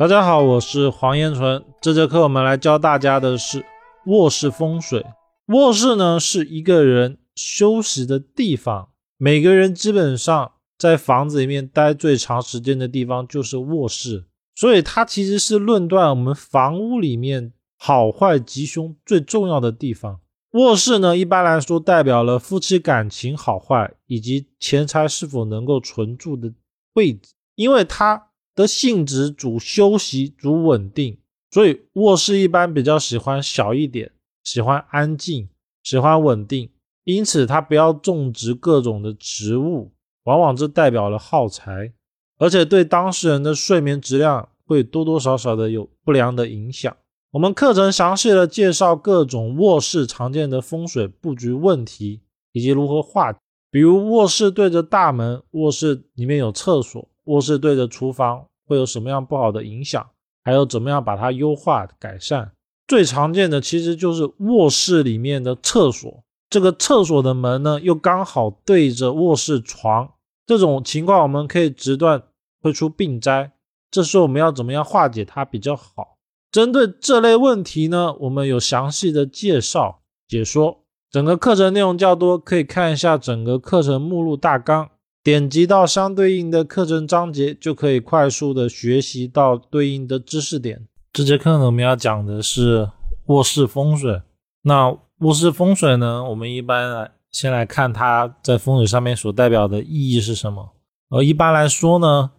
大家好，我是黄延纯。这节课我们来教大家的是卧室风水。卧室呢是一个人休息的地方，每个人基本上在房子里面待最长时间的地方就是卧室，所以它其实是论断我们房屋里面好坏吉凶最重要的地方。卧室呢一般来说代表了夫妻感情好坏以及钱财是否能够存住的位置，因为它。的性质主休息，主稳定，所以卧室一般比较喜欢小一点，喜欢安静，喜欢稳定，因此它不要种植各种的植物，往往这代表了耗财，而且对当事人的睡眠质量会多多少少的有不良的影响。我们课程详细的介绍各种卧室常见的风水布局问题以及如何化解，比如卧室对着大门，卧室里面有厕所，卧室对着厨房。会有什么样不好的影响？还有怎么样把它优化改善？最常见的其实就是卧室里面的厕所，这个厕所的门呢又刚好对着卧室床，这种情况我们可以直断会出病灾。这时候我们要怎么样化解它比较好？针对这类问题呢，我们有详细的介绍解说。整个课程内容较多，可以看一下整个课程目录大纲。点击到相对应的课程章节，就可以快速的学习到对应的知识点。这节课呢，我们要讲的是卧室风水。那卧室风水呢，我们一般来先来看它在风水上面所代表的意义是什么。而一般来说呢，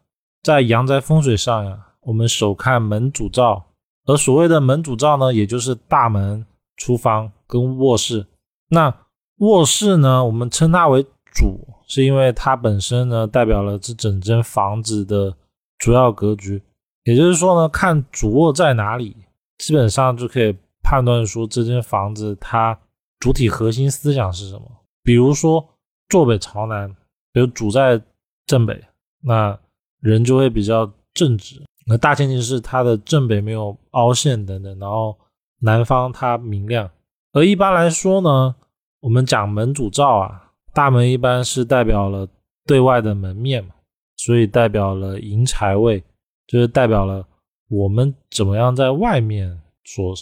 在阳宅风水上呀，我们首看门主灶。而所谓的门主灶呢，也就是大门、厨房跟卧室。那卧室呢，我们称它为主。是因为它本身呢，代表了这整间房子的主要格局，也就是说呢，看主卧在哪里，基本上就可以判断说这间房子它主体核心思想是什么。比如说坐北朝南，比如主在正北，那人就会比较正直。那大前提是它的正北没有凹陷等等，然后南方它明亮。而一般来说呢，我们讲门主灶啊。大门一般是代表了对外的门面嘛，所以代表了迎财位，就是代表了我们怎么样在外面所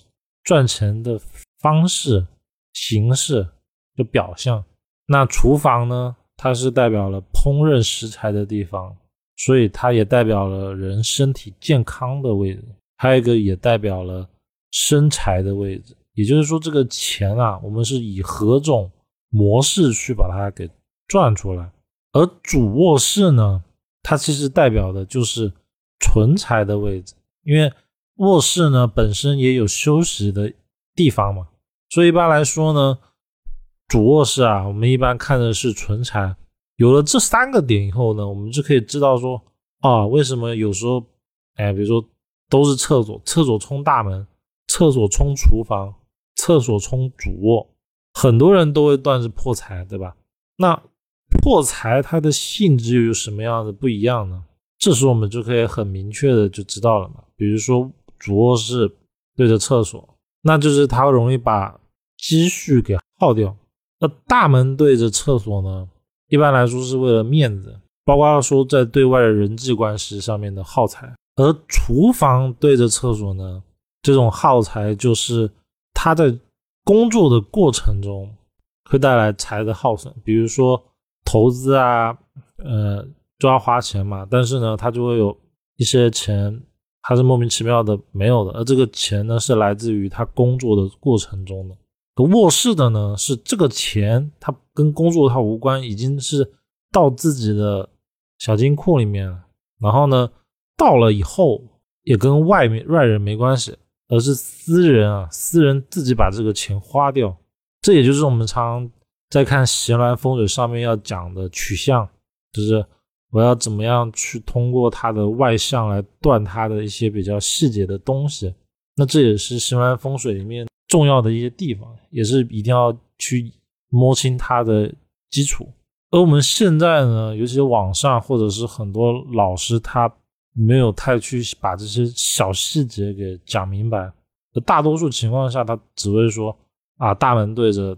赚钱的方式、形式的表象。那厨房呢，它是代表了烹饪食材的地方，所以它也代表了人身体健康的位置。还有一个也代表了生财的位置，也就是说，这个钱啊，我们是以何种？模式去把它给转出来，而主卧室呢，它其实代表的就是存财的位置，因为卧室呢本身也有休息的地方嘛，所以一般来说呢，主卧室啊，我们一般看的是存财。有了这三个点以后呢，我们就可以知道说啊，为什么有时候，哎，比如说都是厕所，厕所冲大门，厕所冲厨房，厕所冲主卧。很多人都会断是破财，对吧？那破财它的性质又有什么样的不一样呢？这时我们就可以很明确的就知道了嘛。比如说主卧室对着厕所，那就是它容易把积蓄给耗掉。那大门对着厕所呢，一般来说是为了面子，包括说在对外的人际关系上面的耗财。而厨房对着厕所呢，这种耗财就是它在。工作的过程中会带来财的耗损，比如说投资啊，呃，就要花钱嘛。但是呢，他就会有一些钱，他是莫名其妙的没有的。而这个钱呢，是来自于他工作的过程中的。可卧室的呢，是这个钱，它跟工作它无关，已经是到自己的小金库里面了。然后呢，到了以后也跟外面外人没关系。而是私人啊，私人自己把这个钱花掉，这也就是我们常在看闲来风水上面要讲的取向，就是我要怎么样去通过它的外向来断它的一些比较细节的东西。那这也是闲来风水里面重要的一些地方，也是一定要去摸清它的基础。而我们现在呢，尤其网上或者是很多老师他。没有太去把这些小细节给讲明白，大多数情况下，他只会说啊，大门对着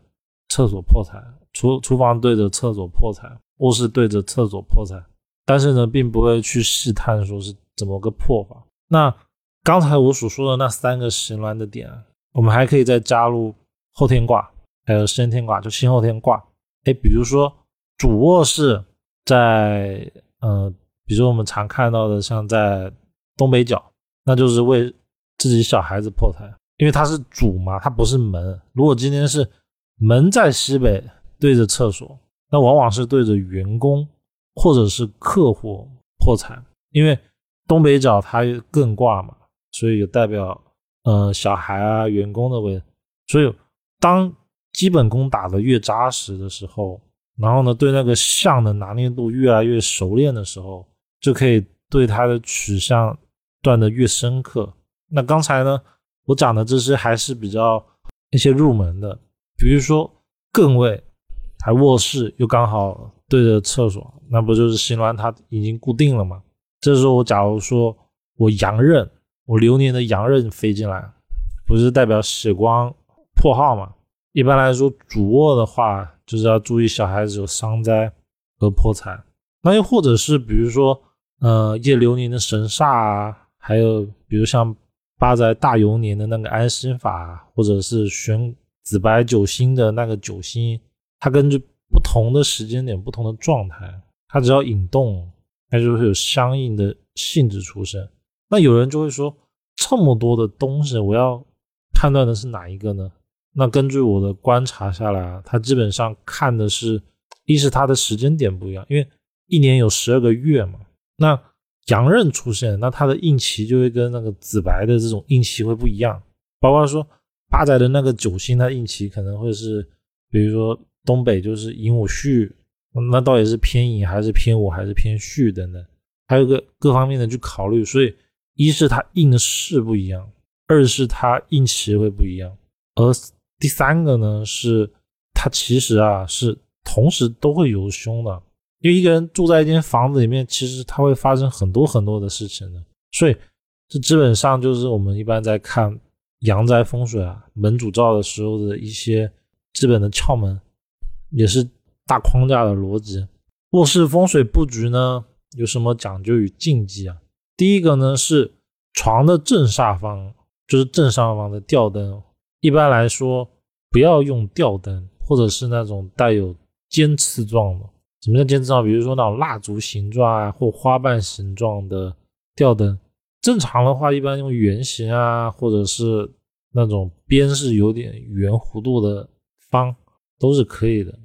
厕所破财，厨厨房对着厕所破财，卧室对着厕所破财，但是呢，并不会去细探说是怎么个破法。那刚才我所说的那三个行峦的点，我们还可以再加入后天卦，还有先天卦，就先后天卦。哎，比如说主卧室在呃，比如我们常看到的，像在东北角，那就是为自己小孩子破财，因为它是主嘛，它不是门。如果今天是门在西北对着厕所，那往往是对着员工或者是客户破财，因为东北角它艮卦嘛。所以有代表，呃，小孩啊，员工的位。所以当基本功打得越扎实的时候，然后呢，对那个象的拿捏度越来越熟练的时候，就可以对它的取向断得越深刻。那刚才呢，我讲的这些还是比较一些入门的，比如说艮位，还卧室又刚好对着厕所，那不就是形峦它已经固定了吗？这时候我假如说我阳刃。我流年的阳刃飞进来，不是代表血光破耗吗？一般来说，主卧的话就是要注意小孩子有伤灾和破财。那又或者是比如说，呃，夜流年的神煞啊，还有比如像八宅大游年的那个安心法，或者是玄紫白九星的那个九星，它根据不同的时间点、不同的状态，它只要引动，它就会有相应的性质出生。那有人就会说，这么多的东西，我要判断的是哪一个呢？那根据我的观察下来啊，它基本上看的是，一是它的时间点不一样，因为一年有十二个月嘛。那阳刃出现，那它的印期就会跟那个紫白的这种印期会不一样。包括说八载的那个九星，它印期可能会是，比如说东北就是寅午戌，那到底是偏寅还是偏午还是偏戌等等，还有个各方面的去考虑，所以。一是它印的势不一样，二是它印期会不一样，而第三个呢是它其实啊是同时都会有凶的，因为一个人住在一间房子里面，其实它会发生很多很多的事情的，所以这基本上就是我们一般在看阳宅风水啊门主照的时候的一些基本的窍门，也是大框架的逻辑。卧室风水布局呢有什么讲究与禁忌啊？第一个呢是床的正下方，就是正上方的吊灯。一般来说，不要用吊灯，或者是那种带有尖刺状的。什么叫尖刺状？比如说那种蜡烛形状啊，或花瓣形状的吊灯。正常的话，一般用圆形啊，或者是那种边是有点圆弧度的方，都是可以的。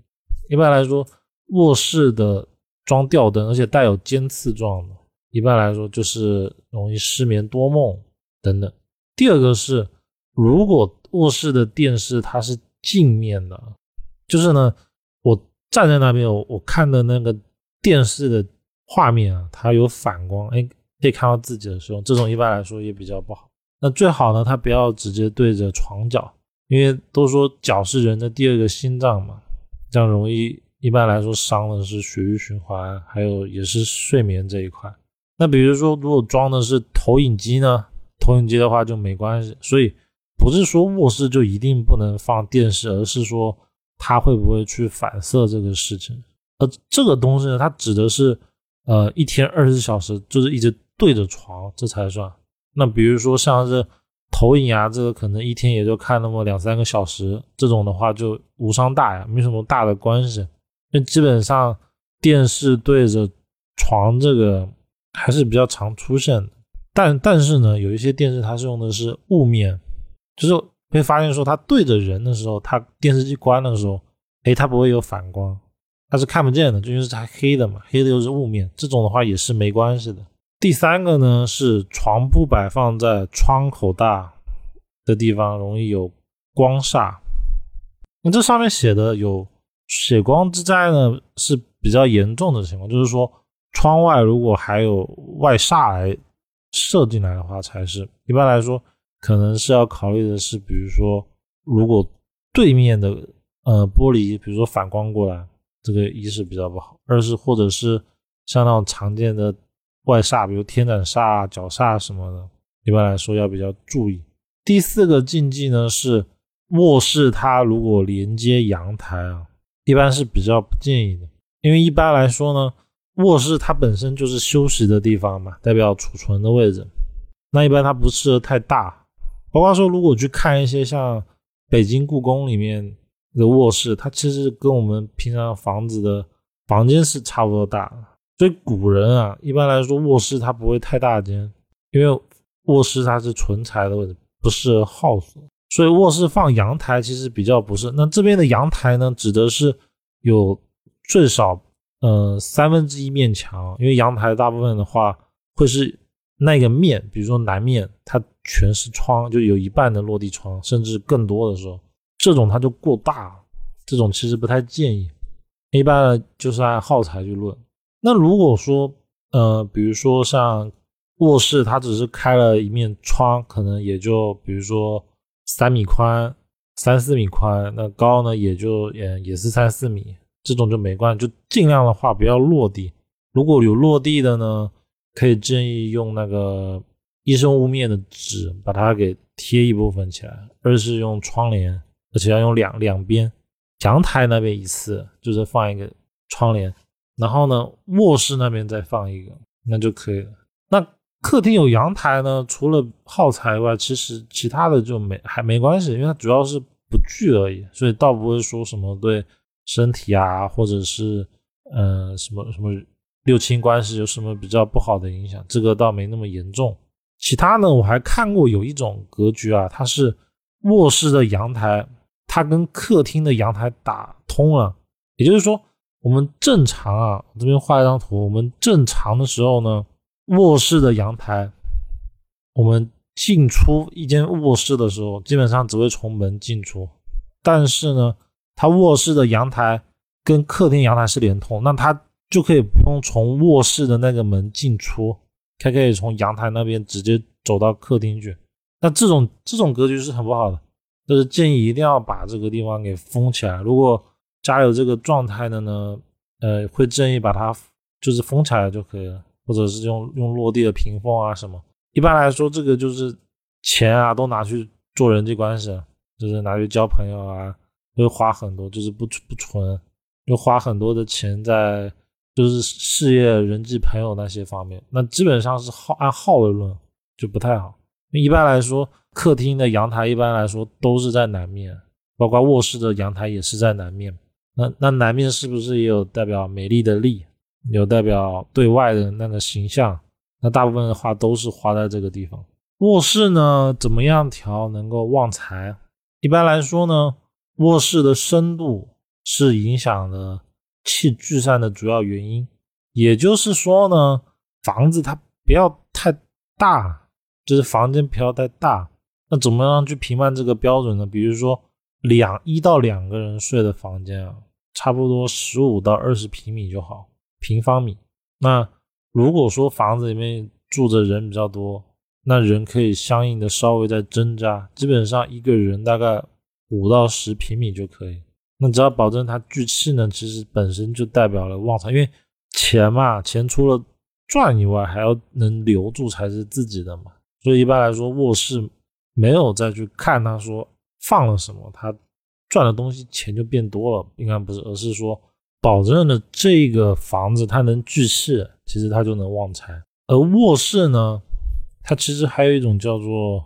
一般来说，卧室的装吊灯，而且带有尖刺状的。一般来说就是容易失眠多梦等等。第二个是，如果卧室的电视它是镜面的，就是呢，我站在那边，我我看的那个电视的画面啊，它有反光，哎，可以看到自己的时候，这种一般来说也比较不好。那最好呢，它不要直接对着床脚，因为都说脚是人的第二个心脏嘛，这样容易一般来说伤的是血液循环，还有也是睡眠这一块。那比如说，如果装的是投影机呢？投影机的话就没关系。所以不是说卧室就一定不能放电视，而是说它会不会去反射这个事情。而这个东西呢，它指的是呃一天二十四小时就是一直对着床，这才算。那比如说像是投影啊，这个可能一天也就看那么两三个小时，这种的话就无伤大雅，没什么大的关系。因为基本上电视对着床这个。还是比较常出现的，但但是呢，有一些电视它是用的是雾面，就是会发现说它对着人的时候，它电视机关的时候，哎，它不会有反光，它是看不见的，就因为是它黑的嘛，黑的又是雾面，这种的话也是没关系的。第三个呢是床铺摆放在窗口大的地方，容易有光煞。那这上面写的有血光之灾呢，是比较严重的情况，就是说。窗外如果还有外煞来射进来的话，才是一般来说，可能是要考虑的是，比如说，如果对面的呃玻璃，比如说反光过来，这个一是比较不好，二是或者是像那种常见的外煞，比如天斩煞、角煞什么的，一般来说要比较注意。第四个禁忌呢是卧室，它如果连接阳台啊，一般是比较不建议的，因为一般来说呢。卧室它本身就是休息的地方嘛，代表储存的位置。那一般它不适合太大。包括说，如果去看一些像北京故宫里面的卧室，它其实跟我们平常房子的房间是差不多大。所以古人啊，一般来说卧室它不会太大间，因为卧室它是纯财的位置，不适合耗损。所以卧室放阳台其实比较不是。那这边的阳台呢，指的是有最少呃三分之一面墙，因为阳台大部分的话会是那个面，比如说南面它全是窗，就有一半的落地窗，甚至更多的时候，这种它就过大，这种其实不太建议。一般就是按耗材去论。那如果说呃，比如说像卧室，它只是开了一面窗，可能也就比如说。三米宽，三四米宽，那高呢也就也也是三四米，这种就没关系，就尽量的话不要落地。如果有落地的呢，可以建议用那个一生屋面的纸把它给贴一部分起来。二是用窗帘，而且要用两两边，阳台那边一次就是放一个窗帘，然后呢卧室那边再放一个，那就可以了。那。客厅有阳台呢，除了耗材外，其实其他的就没还没关系，因为它主要是不聚而已，所以倒不会说什么对身体啊，或者是嗯什么什么六亲关系有什么比较不好的影响，这个倒没那么严重。其他呢，我还看过有一种格局啊，它是卧室的阳台，它跟客厅的阳台打通了，也就是说，我们正常啊，这边画一张图，我们正常的时候呢。卧室的阳台，我们进出一间卧室的时候，基本上只会从门进出。但是呢，它卧室的阳台跟客厅阳台是连通，那它就可以不用从卧室的那个门进出，它可以从阳台那边直接走到客厅去。那这种这种格局是很不好的，就是建议一定要把这个地方给封起来。如果家有这个状态的呢，呃，会建议把它就是封起来就可以了。或者是用用落地的屏风啊什么，一般来说，这个就是钱啊，都拿去做人际关系，就是拿去交朋友啊，会花很多，就是不不纯，就花很多的钱在就是事业、人际、朋友那些方面，那基本上是耗按耗的论，就不太好。一般来说，客厅的阳台一般来说都是在南面，包括卧室的阳台也是在南面。那那南面是不是也有代表美丽的丽？有代表对外的那个形象，那大部分的话都是花在这个地方。卧室呢，怎么样调能够旺财？一般来说呢，卧室的深度是影响的气聚散的主要原因。也就是说呢，房子它不要太大，就是房间不要太大。那怎么样去评判这个标准呢？比如说两一到两个人睡的房间啊，差不多十五到二十平米就好。平方米，那如果说房子里面住着人比较多，那人可以相应的稍微再增加，基本上一个人大概五到十平米就可以。那只要保证它聚气呢，其实本身就代表了旺财，因为钱嘛，钱除了赚以外，还要能留住才是自己的嘛。所以一般来说，卧室没有再去看他说放了什么，他赚的东西钱就变多了，应该不是，而是说。保证了这个房子它能聚气，其实它就能旺财。而卧室呢，它其实还有一种叫做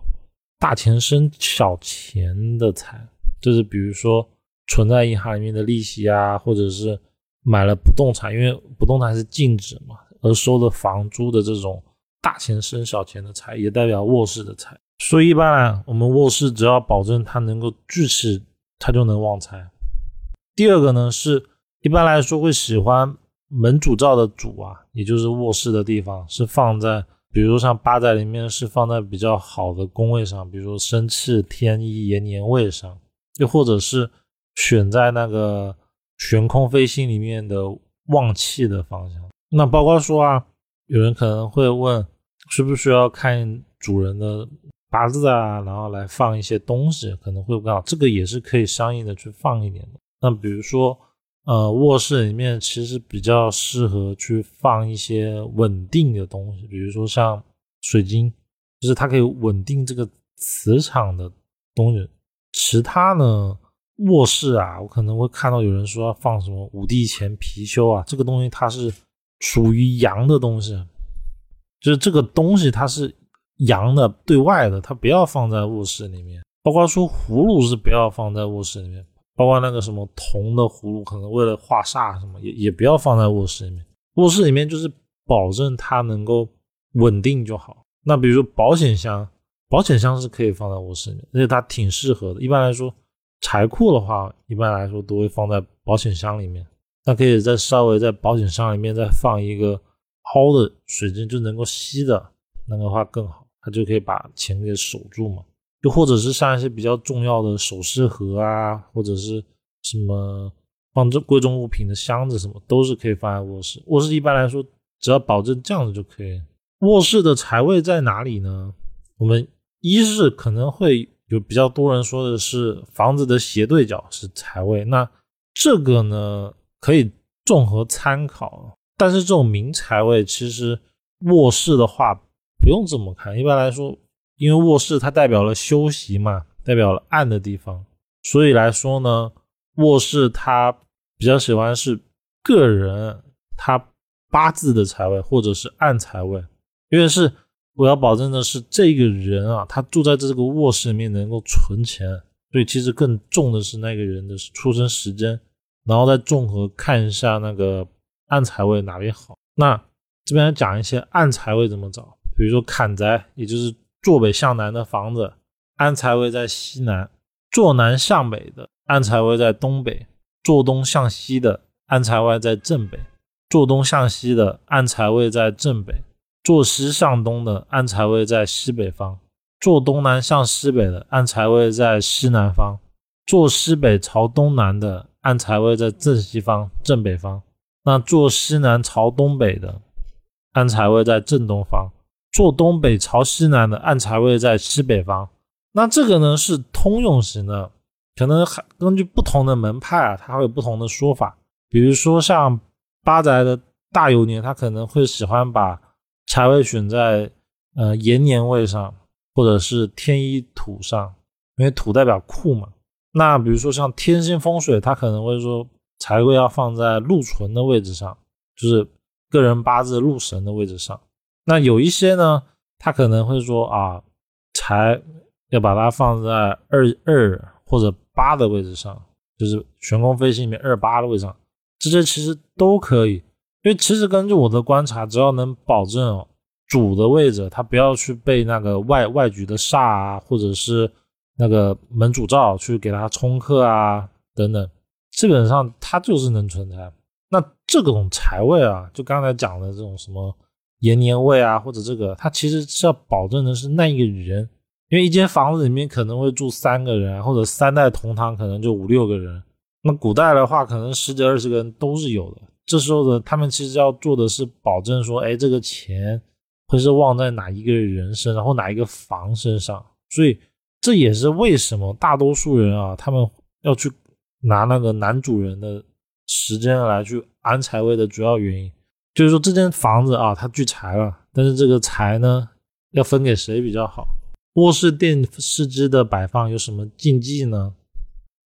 大钱生小钱的财，就是比如说存在银行里面的利息啊，或者是买了不动产，因为不动产是净值嘛，而收的房租的这种大钱生小钱的财，也代表卧室的财。所以一般来，我们卧室只要保证它能够聚气，它就能旺财。第二个呢是。一般来说，会喜欢门主灶的主啊，也就是卧室的地方，是放在，比如说像八宅里面是放在比较好的宫位上，比如说生气、天一、延年位上，又或者是选在那个悬空飞星里面的旺气的方向。那包括说啊，有人可能会问，需不需要看主人的八字啊，然后来放一些东西，可能会更好。这个也是可以相应的去放一点的。那比如说。呃，卧室里面其实比较适合去放一些稳定的东西，比如说像水晶，就是它可以稳定这个磁场的东西。其他呢，卧室啊，我可能会看到有人说要放什么五帝钱貔貅啊，这个东西它是属于阳的东西，就是这个东西它是阳的对外的，它不要放在卧室里面。包括说葫芦是不要放在卧室里面，包括那个什么铜的葫芦，可能为了化煞什么，也也不要放在卧室里面。卧室里面就是保证它能够稳定就好。那比如说保险箱，保险箱是可以放在卧室里面，而且它挺适合的。一般来说，财库的话，一般来说都会放在保险箱里面。那可以再稍微在保险箱里面再放一个凹的水晶，就能够吸的，那个话更好，它就可以把钱给守住嘛。又或者是像一些比较重要的首饰盒啊，或者是什么放这贵重物品的箱子，什么都是可以放在卧室。卧室一般来说，只要保证这样子就可以。卧室的财位在哪里呢？我们一是可能会有比较多人说的是房子的斜对角是财位，那这个呢？可以综合参考，但是这种明财位其实卧室的话不用这么看。一般来说，因为卧室它代表了休息嘛，代表了暗的地方，所以来说呢，卧室它比较喜欢是个人他八字的财位或者是暗财位，因为是我要保证的是这个人啊，他住在这个卧室里面能够存钱，所以其实更重的是那个人的出生时间。然后再综合看一下那个暗财位哪里好。那这边讲一些暗财位怎么找，比如说坎宅，也就是坐北向南的房子，暗财位在西南；坐南向北的暗财位在东北；坐东向西的暗财位在正北；坐东向西的暗财位在正北；坐西向东的暗财位在西北方；坐东南向西北的暗财位在西南方；坐西北朝东南的。暗财位在正西方、正北方。那坐西南朝东北的暗财位在正东方；坐东北朝西南的暗财位在西北方。那这个呢是通用型的，可能还根据不同的门派啊，它会有不同的说法。比如说像八宅的大流年，他可能会喜欢把财位选在呃延年位上，或者是天一土上，因为土代表库嘛。那比如说像天星风水，它可能会说财位要放在禄存的位置上，就是个人八字禄神的位置上。那有一些呢，他可能会说啊，财要把它放在二二或者八的位置上，就是玄空飞行里面二八的位置上，这些其实都可以。因为其实根据我的观察，只要能保证主的位置，它不要去被那个外外局的煞啊，或者是。那个门主照去给他冲克啊，等等，基本上他就是能存财。那这种财位啊，就刚才讲的这种什么延年位啊，或者这个，它其实是要保证的是那一个人，因为一间房子里面可能会住三个人，或者三代同堂可能就五六个人。那古代的话，可能十几二十个人都是有的。这时候的他们其实要做的是保证说，哎，这个钱会是旺在哪一个人身上，或哪一个房身上，所以。这也是为什么大多数人啊，他们要去拿那个男主人的时间来去安财位的主要原因，就是说这间房子啊，它聚财了，但是这个财呢，要分给谁比较好？卧室电视机的摆放有什么禁忌呢？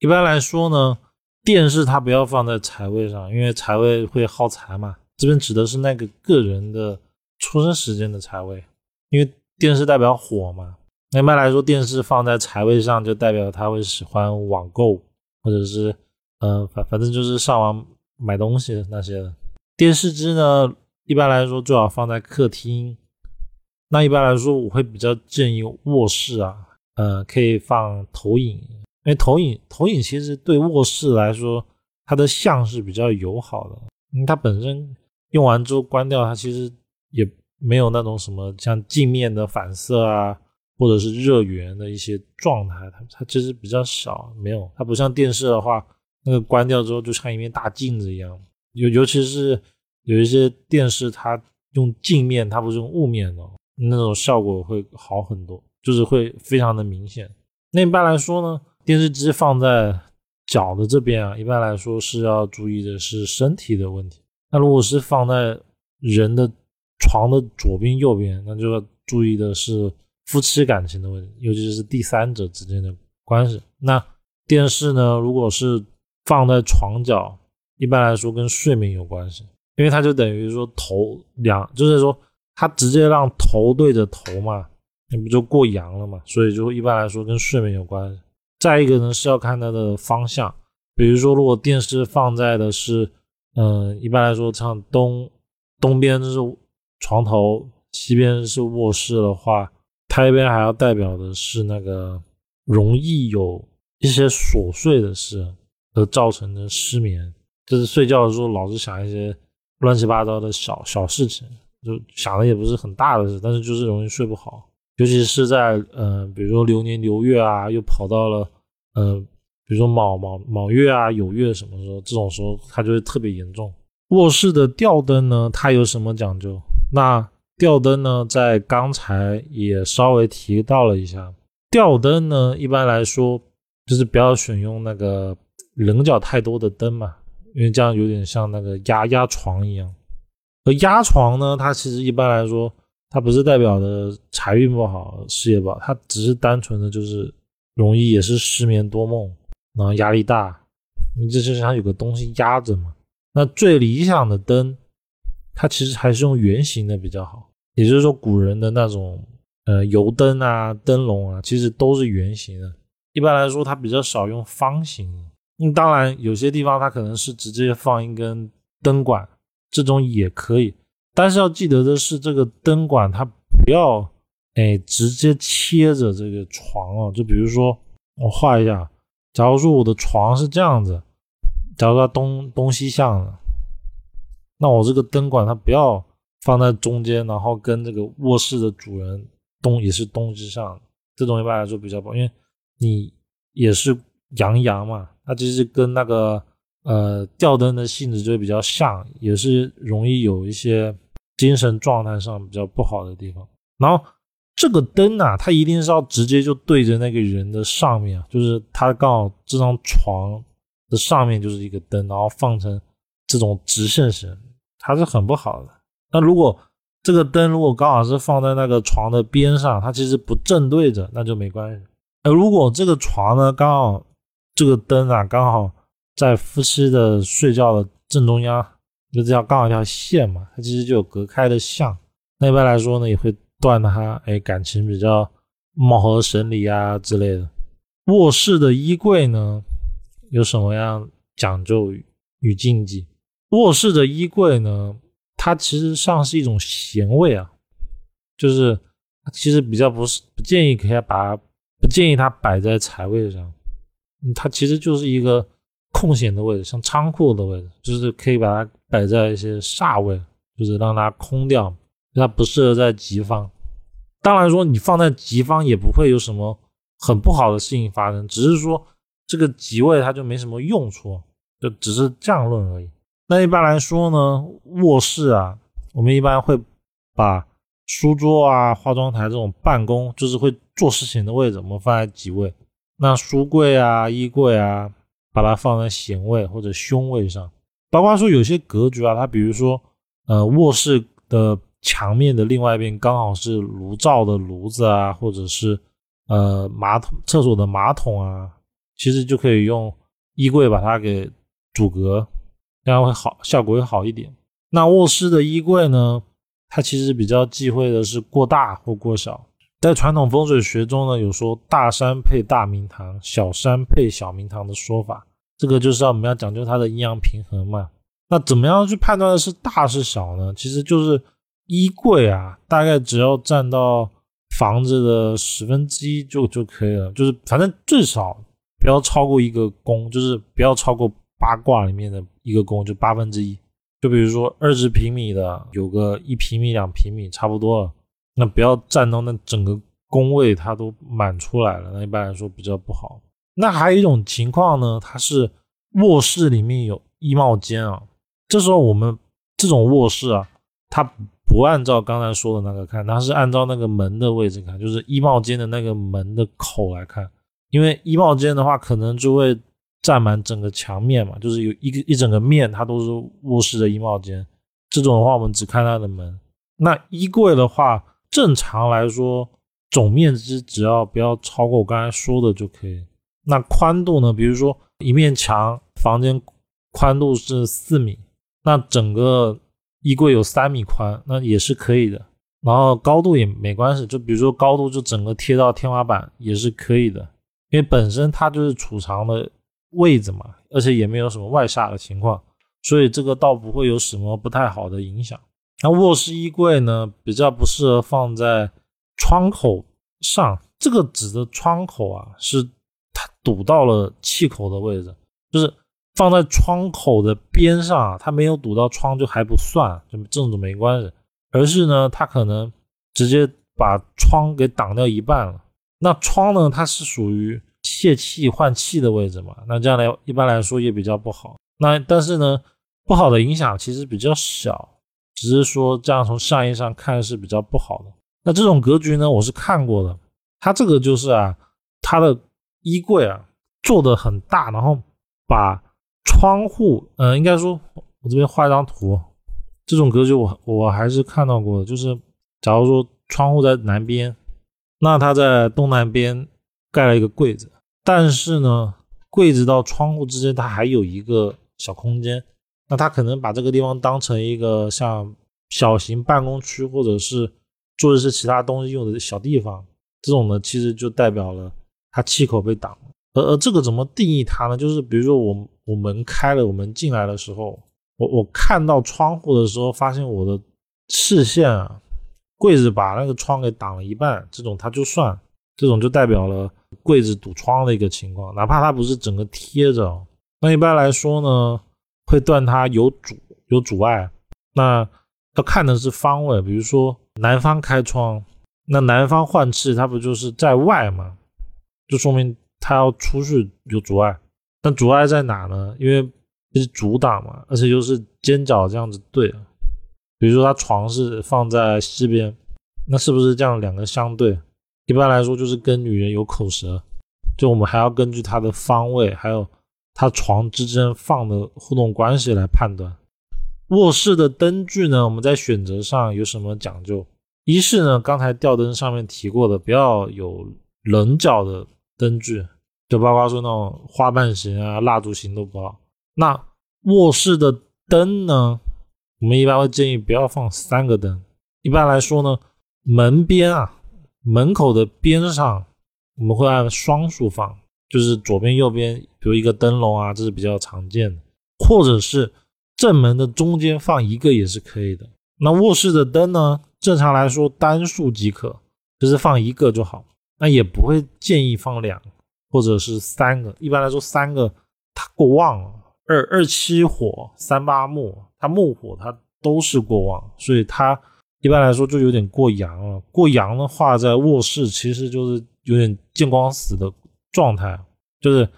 一般来说呢，电视它不要放在财位上，因为财位会耗财嘛。这边指的是那个个人的出生时间的财位，因为电视代表火嘛。一般来说，电视放在财位上，就代表他会喜欢网购，或者是，呃，反反正就是上网买东西那些的。电视机呢，一般来说最好放在客厅。那一般来说，我会比较建议卧室啊，呃，可以放投影，因为投影投影其实对卧室来说，它的像是比较友好的，因为它本身用完之后关掉，它其实也没有那种什么像镜面的反射啊。或者是热源的一些状态，它它其实比较小，没有它不像电视的话，那个关掉之后就像一面大镜子一样。尤尤其是有一些电视，它用镜面，它不是用雾面的，那种效果会好很多，就是会非常的明显。那一般来说呢，电视机放在脚的这边啊，一般来说是要注意的是身体的问题。那如果是放在人的床的左边、右边，那就要注意的是。夫妻感情的问题，尤其是第三者之间的关系。那电视呢？如果是放在床角，一般来说跟睡眠有关系，因为它就等于说头两，就是说它直接让头对着头嘛，那不就过阳了嘛？所以就一般来说跟睡眠有关系。再一个呢是要看它的方向，比如说如果电视放在的是，嗯，一般来说像东东边是床头，西边是卧室的话，它一边还要代表的是那个容易有一些琐碎的事而造成的失眠，就是睡觉的时候老是想一些乱七八糟的小小事情。就想的也不是很大的事，但是就是容易睡不好，尤其是在呃，比如说流年流月啊，又跑到了呃，比如说卯卯卯月啊、酉月什么时候，这种时候它就会特别严重。卧室的吊灯呢，它有什么讲究？那吊灯呢，在刚才也稍微提到了一下，吊灯呢，一般来说就是不要选用那个棱角太多的灯嘛，因为这样有点像那个压压床一样。而压床呢，它其实一般来说，它不是代表的财运不好、事业不好，它只是单纯的就是容易也是失眠多梦，然后压力大，你这就像有个东西压着嘛。那最理想的灯，它其实还是用圆形的比较好，也就是说古人的那种呃油灯啊、灯笼啊，其实都是圆形的。一般来说，它比较少用方形嗯。当然有些地方它可能是直接放一根灯管。这种也可以，但是要记得的是，这个灯管它不要哎直接贴着这个床哦。就比如说，我画一下，假如说我的床是这样子，假如它东东西向的，那我这个灯管它不要放在中间，然后跟这个卧室的主人东也是东西向，这种一般来说比较不好，因为你也是阳阳嘛，它其实跟那个。呃，吊灯的性质就比较像，也是容易有一些精神状态上比较不好的地方。然后这个灯啊，它一定是要直接就对着那个人的上面啊，就是他刚好这张床的上面就是一个灯，然后放成这种直线型，它是很不好的。那如果这个灯如果刚好是放在那个床的边上，它其实不正对着，那就没关系。那，如果这个床呢刚好这个灯啊刚好。在夫妻的睡觉的正中央，就这条刚好一条线嘛，它其实就有隔开的像。那一般来说呢，也会断他哎感情比较貌合神离啊之类的。卧室的衣柜呢，有什么样讲究与禁忌？卧室的衣柜呢，它其实上是一种闲位啊，就是其实比较不是不建议可以把不建议它摆在财位上，它其实就是一个。空闲的位置，像仓库的位置，就是可以把它摆在一些煞位，就是让它空掉，它不适合在吉方。当然说你放在吉方也不会有什么很不好的事情发生，只是说这个吉位它就没什么用处，就只是这样论而已。那一般来说呢，卧室啊，我们一般会把书桌啊、化妆台这种办公就是会做事情的位置，我们放在吉位。那书柜啊、衣柜啊。把它放在显位或者胸位上，包括说有些格局啊，它比如说，呃，卧室的墙面的另外一边刚好是炉灶的炉子啊，或者是呃马桶厕所的马桶啊，其实就可以用衣柜把它给阻隔，这样会好，效果会好一点。那卧室的衣柜呢，它其实比较忌讳的是过大或过小。在传统风水学中呢，有说大山配大明堂，小山配小明堂的说法。这个就是要我们要讲究它的阴阳平衡嘛。那怎么样去判断的是大是小呢？其实就是衣柜啊，大概只要占到房子的十分之一就就可以了。就是反正最少不要超过一个宫，就是不要超过八卦里面的一个宫，就八分之一。就比如说二十平米的，有个一平米、两平米差不多了。那不要占到那整个宫位，它都满出来了，那一般来说比较不好。那还有一种情况呢，它是卧室里面有衣帽间啊，这时候我们这种卧室啊，它不按照刚才说的那个看，它是按照那个门的位置看，就是衣帽间的那个门的口来看。因为衣帽间的话，可能就会占满整个墙面嘛，就是有一个一整个面，它都是卧室的衣帽间。这种的话，我们只看它的门。那衣柜的话，正常来说，总面积只要不要超过我刚才说的就可以。那宽度呢？比如说一面墙房间宽度是四米，那整个衣柜有三米宽，那也是可以的。然后高度也没关系，就比如说高度就整个贴到天花板也是可以的，因为本身它就是储藏的位置嘛，而且也没有什么外下的情况，所以这个倒不会有什么不太好的影响。那卧室衣柜呢，比较不适合放在窗口上，这个指的窗口啊，是它堵到了气口的位置，就是放在窗口的边上，它没有堵到窗就还不算，就这种没关系。而是呢，它可能直接把窗给挡掉一半了。那窗呢，它是属于泄气换气的位置嘛？那这样来一般来说也比较不好。那但是呢，不好的影响其实比较小，只是说这样从上衣上看是比较不好的。那这种格局呢，我是看过的。它这个就是啊，它的衣柜啊做的很大，然后把窗户，嗯，应该说我这边画一张图。这种格局我我还是看到过的，就是假如说窗户在南边，那它在东南边盖了一个柜子，但是呢，柜子到窗户之间它还有一个小空间，那他可能把这个地方当成一个像小型办公区或者是做一些其他东西用的小地方，这种呢其实就代表了它气口被挡了，而而这个怎么定义它呢？就是比如说我我门开了，我们进来的时候。我我看到窗户的时候，发现我的视线啊，柜子把那个窗给挡了一半，这种它就算，这种就代表了柜子堵窗的一个情况，哪怕它不是整个贴着，那一般来说呢，会断它有阻有阻碍，那要看的是方位，比如说南方开窗，那南方换气，它不就是在外吗？就说明它要出去有阻碍，但阻碍在哪呢？因为是阻挡嘛，而且又是尖角这样子对。比如说他床是放在西边，那是不是这样两个相对？一般来说就是跟女人有口舌，就我们还要根据它的方位，还有它床之间放的互动关系来判断。卧室的灯具呢，我们在选择上有什么讲究？一是呢，刚才吊灯上面提过的，不要有棱角的灯具，就包括说那种花瓣型啊、蜡烛型都不好。那卧室的灯呢？我们一般会建议不要放三个灯。一般来说呢，门边啊，门口的边上，我们会按双数放，就是左边、右边，比如一个灯笼啊，这是比较常见的。或者是正门的中间放一个也是可以的。那卧室的灯呢，正常来说单数即可，就是放一个就好。那也不会建议放两个或者是三个。一般来说，三个它过旺了。二二七火三八木，它木火它都是过旺，所以它一般来说就有点过阳了。过阳的话，在卧室其实就是有点见光死的状态，就是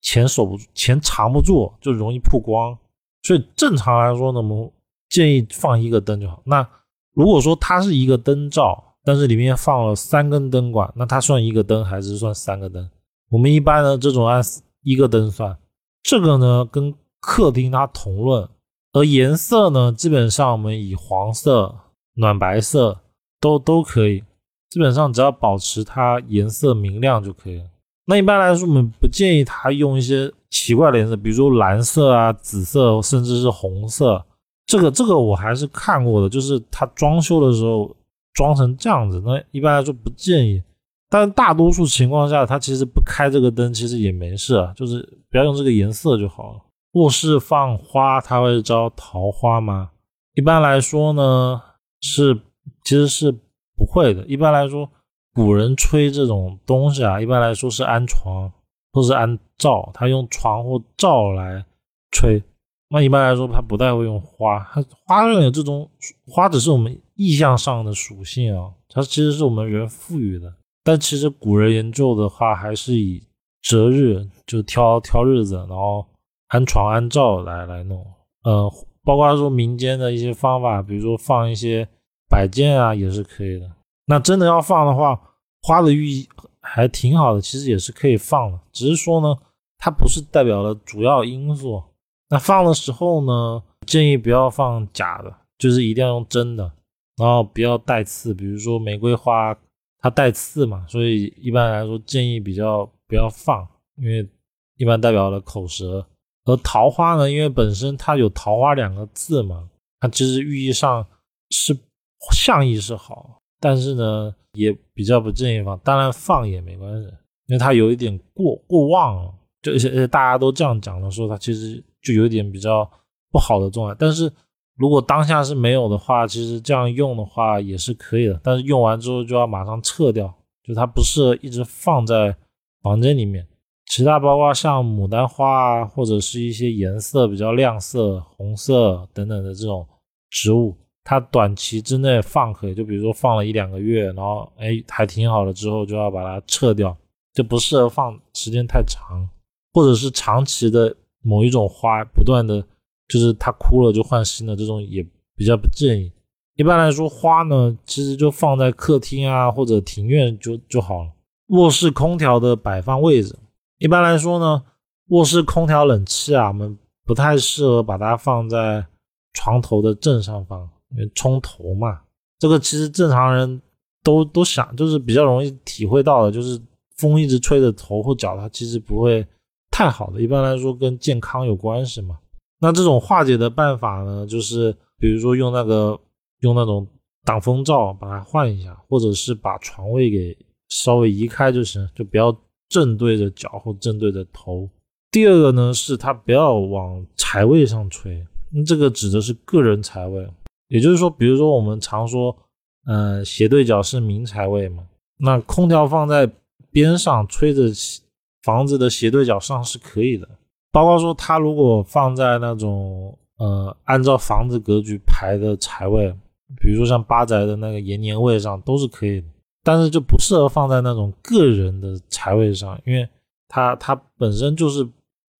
钱守不住，钱藏不住，就容易曝光。所以正常来说呢，我们建议放一个灯就好。那如果说它是一个灯罩，但是里面放了三根灯管，那它算一个灯还是算三个灯？我们一般呢，这种按一个灯算。这个呢，跟客厅它同论，而颜色呢，基本上我们以黄色、暖白色都都可以，基本上只要保持它颜色明亮就可以了。那一般来说，我们不建议它用一些奇怪的颜色，比如蓝色啊、紫色，甚至是红色。这个这个我还是看过的，就是它装修的时候装成这样子，那一般来说不建议。但大多数情况下，它其实不开这个灯，其实也没事啊，就是不要用这个颜色就好了。卧室放花，它会招桃花吗？一般来说呢，是其实是不会的。一般来说，古人吹这种东西啊，一般来说是安床或是安灶，他用床或灶来吹。那一般来说，他不太会用花，它花上有这种花，只是我们意象上的属性啊，它其实是我们人赋予的。但其实古人研究的话，还是以择日就挑挑日子，然后安床安灶来来弄。呃，包括说民间的一些方法，比如说放一些摆件啊，也是可以的。那真的要放的话，花的寓意还挺好的，其实也是可以放的。只是说呢，它不是代表了主要因素。那放的时候呢，建议不要放假的，就是一定要用真的，然后不要带刺，比如说玫瑰花。它带刺嘛，所以一般来说建议比较不要放，因为一般代表了口舌。而桃花呢，因为本身它有桃花两个字嘛，它其实寓意上是象意是好，但是呢，也比较不建议放。当然放也没关系，因为它有一点过过旺了，就而且大家都这样讲的时候，它其实就有点比较不好的状态。但是如果当下是没有的话，其实这样用的话也是可以的。但是用完之后就要马上撤掉，就它不适合一直放在房间里面。其他包括像牡丹花啊，或者是一些颜色比较亮色、红色等等的这种植物，它短期之内放可以，就比如说放了一两个月，然后哎还挺好了之后就要把它撤掉，就不适合放时间太长，或者是长期的某一种花不断的，就是它哭了就换新的这种也比较不建议。一般来说，花呢其实就放在客厅啊或者庭院就就好了。卧室空调的摆放位置。一般来说呢，卧室空调冷气啊，我们不太适合把它放在床头的正上方，因为冲头嘛。这个其实正常人都都想，就是比较容易体会到的，就是风一直吹着头或脚，它其实不会太好的。一般来说跟健康有关系嘛。那这种化解的办法呢，就是比如说用那个用那种挡风罩把它换一下，或者是把床位给稍微移开就行，就不要。正对着脚或正对着头。第二个呢，是它不要往财位上吹，这个指的是个人财位。也就是说，比如说我们常说，呃，斜对角是明财位嘛，那空调放在边上吹着房子的斜对角上是可以的。包括说，它如果放在那种呃，按照房子格局排的财位，比如说像八宅的那个延年位上，都是可以的。但是就不适合放在那种个人的财位上，因为它它本身就是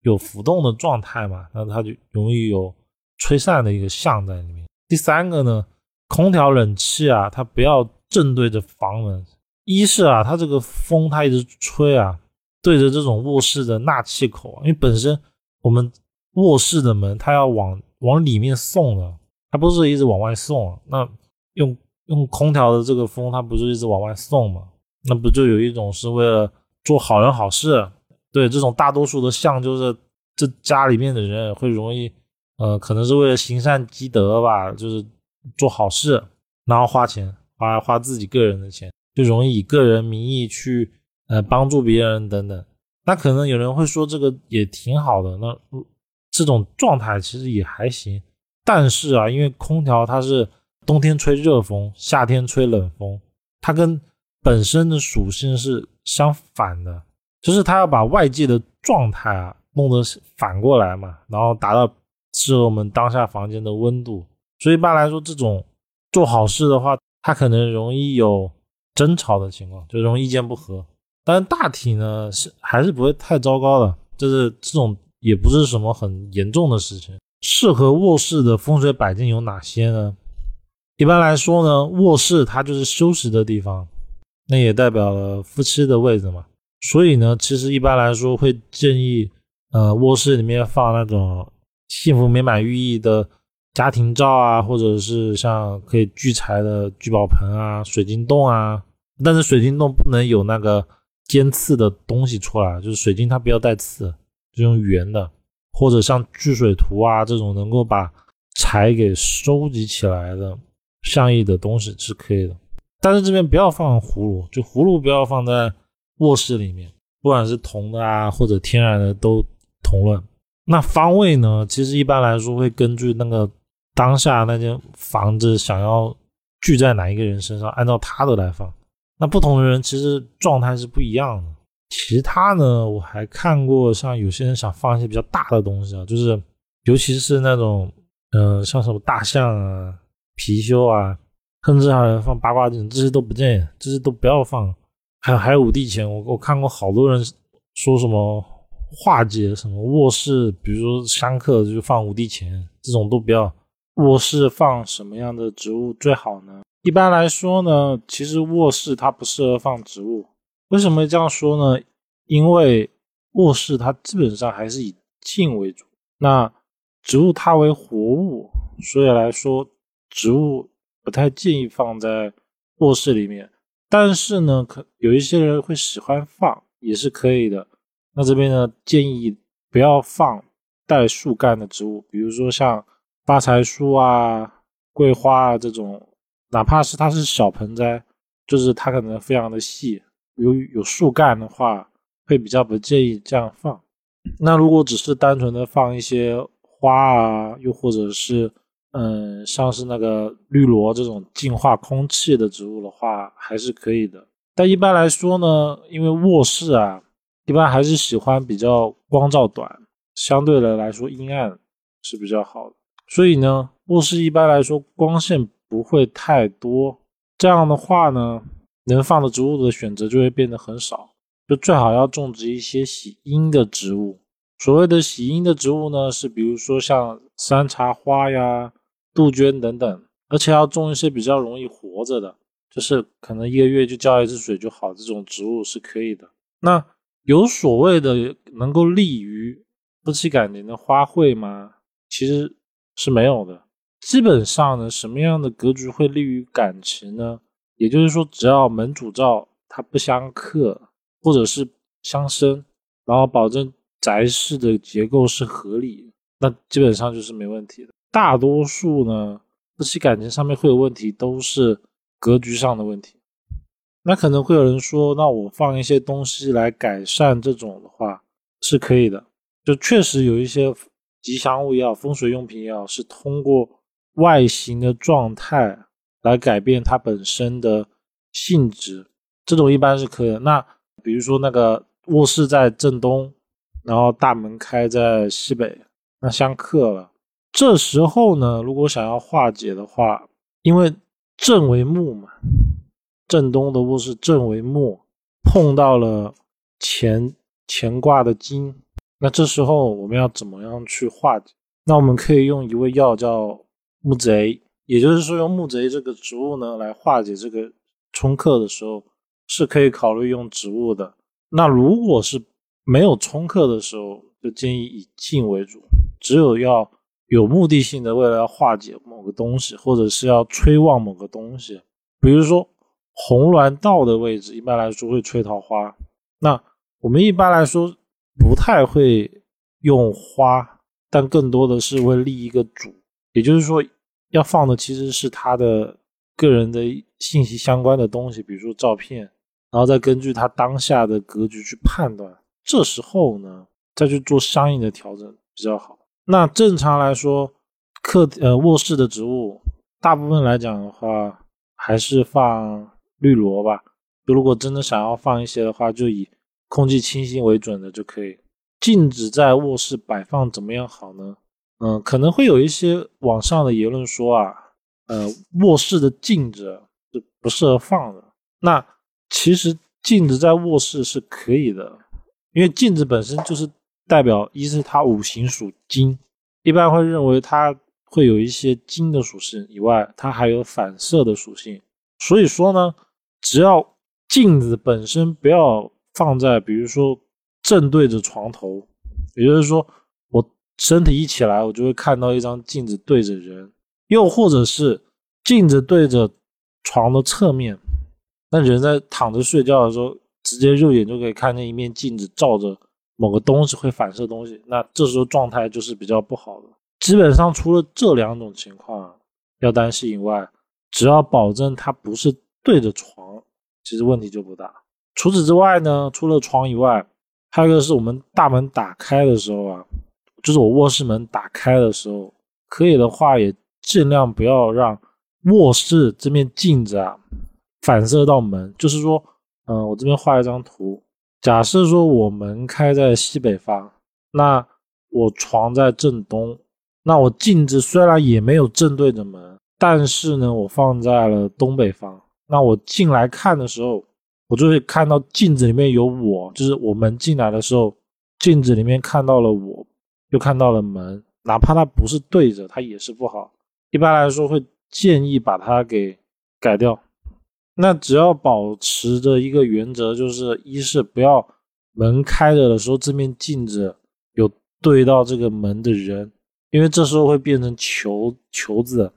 有浮动的状态嘛，那它就容易有吹散的一个象在里面。第三个呢，空调冷气啊，它不要正对着房门，一是啊，它这个风它一直吹啊，对着这种卧室的纳气口，因为本身我们卧室的门它要往往里面送的，它不是一直往外送，那用。用空调的这个风，它不是一直往外送吗？那不就有一种是为了做好人好事？对，这种大多数的像就是这家里面的人会容易，呃，可能是为了行善积德吧，就是做好事，然后花钱，花花自己个人的钱，就容易以个人名义去呃帮助别人等等。那可能有人会说这个也挺好的，那这种状态其实也还行。但是啊，因为空调它是。冬天吹热风，夏天吹冷风，它跟本身的属性是相反的，就是它要把外界的状态啊弄得反过来嘛，然后达到适合我们当下房间的温度。所以一般来说，这种做好事的话，它可能容易有争吵的情况，就容易意见不合。但大体呢是还是不会太糟糕的，就是这种也不是什么很严重的事情。适合卧室的风水摆件有哪些呢？一般来说呢，卧室它就是休息的地方，那也代表了夫妻的位置嘛。所以呢，其实一般来说会建议，呃，卧室里面放那种幸福美满寓意的家庭照啊，或者是像可以聚财的聚宝盆啊、水晶洞啊。但是水晶洞不能有那个尖刺的东西出来，就是水晶它不要带刺，就用圆的，或者像聚水图啊这种能够把财给收集起来的。相应的东西是可以的，但是这边不要放葫芦，就葫芦不要放在卧室里面，不管是铜的啊或者天然的都同论。那方位呢？其实一般来说会根据那个当下那间房子想要聚在哪一个人身上，按照他的来放。那不同的人其实状态是不一样的。其他呢，我还看过像有些人想放一些比较大的东西啊，就是尤其是那种嗯像什么大象啊。貔貅啊，甚至还有放八卦镜，这些都不建议，这些都不要放。还有还有五帝钱，我我看过好多人说什么化解什么卧室，比如说香客就放五帝钱，这种都不要。卧室放什么样的植物最好呢？一般来说呢，其实卧室它不适合放植物。为什么这样说呢？因为卧室它基本上还是以静为主，那植物它为活物，所以来说。植物不太建议放在卧室里面，但是呢，可有一些人会喜欢放，也是可以的。那这边呢，建议不要放带树干的植物，比如说像发财树啊、桂花啊这种哪怕是它是小盆栽，就是它可能非常的细，有有树干的话，会比较不建议这样放。那如果只是单纯的放一些花啊，又或者是嗯，像是那个绿萝这种净化空气的植物的话，还是可以的。但一般来说呢，因为卧室啊，一般还是喜欢比较光照短，相对的来说阴暗是比较好的。所以呢，卧室一般来说光线不会太多，这样的话呢，能放的植物的选择就会变得很少。就最好要种植一些喜阴的植物。所谓的喜阴的植物呢，是比如说像山茶花呀、杜鹃等等，而且要种一些比较容易活着的。就是可能一个月就浇一次水就好，这种植物是可以的。那有所谓的能够利于夫妻感情的花卉吗？其实是没有的。基本上呢，什么样的格局会利于感情呢？也就是说，只要门主照它不相克，或者是相生，然后保证宅室的结构是合理，那基本上就是没问题的。大多数呢，夫妻感情上面会有问题，都是。格局上的问题，那可能会有人说，那我放一些东西来改善这种的话是可以的。就确实有一些吉祥物也好，风水用品也好，是通过外形的状态来改变它本身的性质，这种一般是可以。那比如说那个卧室在正东，然后大门开在西北，那相克了。这时候呢，如果想要化解的话，因为正为木嘛，正东的卧室正为木，碰到了乾乾卦的金，那这时候我们要怎么样去化解？那我们可以用一味药叫木贼，也就是说用木贼这个植物呢来化解这个冲克的时候，是可以考虑用植物的。那如果是没有冲克的时候，就建议以静为主，只有要。有目的性的，为了要化解某个东西，或者是要催旺某个东西，比如说红鸾道的位置，一般来说会催桃花。那我们一般来说不太会用花，但更多的是会立一个主，也就是说要放的其实是他的个人的信息相关的东西，比如说照片，然后再根据他当下的格局去判断，这时候呢再去做相应的调整比较好。那正常来说，客呃卧室的植物，大部分来讲的话，还是放绿萝吧。如果真的想要放一些的话，就以空气清新为准的就可以。禁止在卧室摆放怎么样好呢？嗯，可能会有一些网上的言论说啊，呃，卧室的镜子是不适合放的。那其实镜子在卧室是可以的，因为镜子本身就是。代表一是它五行属金，一般会认为它会有一些金的属性以外，它还有反射的属性。所以说呢，只要镜子本身不要放在，比如说正对着床头，也就是说身体一起来，我就会看到一张镜子对着人，又或者是镜子对着床的侧面，那人在躺着睡觉的时候，直接肉眼就可以看见一面镜子照着。某个东西会反射东西，那这时候状态就是比较不好的。基本上除了这两种情况要担心以外，只要保证它不是对着床，其实问题就不大。除此之外呢，除了床以外，还有一个是我们大门打开的时候啊，就是我卧室门打开的时候，可以的话也尽量不要让卧室这面镜子啊反射到门。就是说，嗯，我这边画一张图。假设说我门开在西北方，那我床在正东，那我镜子虽然也没有正对着门，但是呢，我放在了东北方。那我进来看的时候，我就会看到镜子里面有我，就是我门进来的时候，镜子里面看到了我，又看到了门，哪怕它不是对着，它也是不好。一般来说，会建议把它给改掉。那只要保持着一个原则，就是一是不要门开着的时候，这面镜子有对到这个门的人，因为这时候会变成球球子，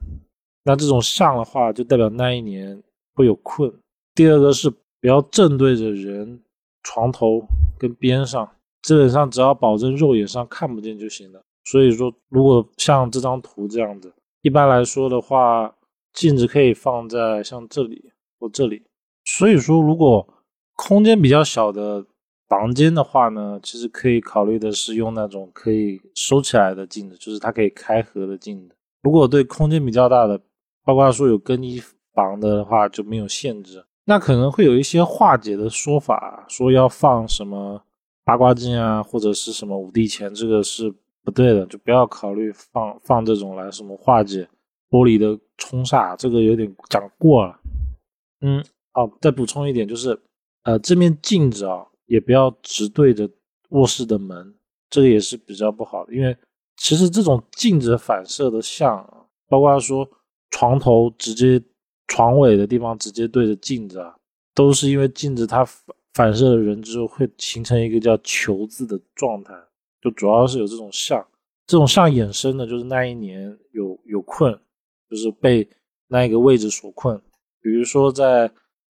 那这种像的话，就代表那一年会有困。第二个是不要正对着人床头跟边上，基本上只要保证肉眼上看不见就行了。所以说，如果像这张图这样子，一般来说的话。镜子可以放在像这里或这里。所以说，如果空间比较小的房间的话呢，其实可以考虑的是用那种可以收起来的镜子，就是它可以开合的镜子。如果对空间比较大的，包括说有更衣房的话就没有限制，那可能会有一些化解的说法，说要放什么八卦镜啊，或者是什么五帝钱，这个是不对的，就不要考虑放放这种来什么化解玻璃的冲煞，这个有点讲过了。嗯，好，再补充一点就是，呃，这面镜子啊，也不要直对着卧室的门，这个也是比较不好的，因为其实这种镜子反射的像，包括说。床头直接床尾的地方直接对着镜子啊，都是因为镜子它反反射了人之后会形成一个叫球字的状态，就主要是有这种像，这种像衍生的就是那一年有有困，就是被那一个位置所困。比如说在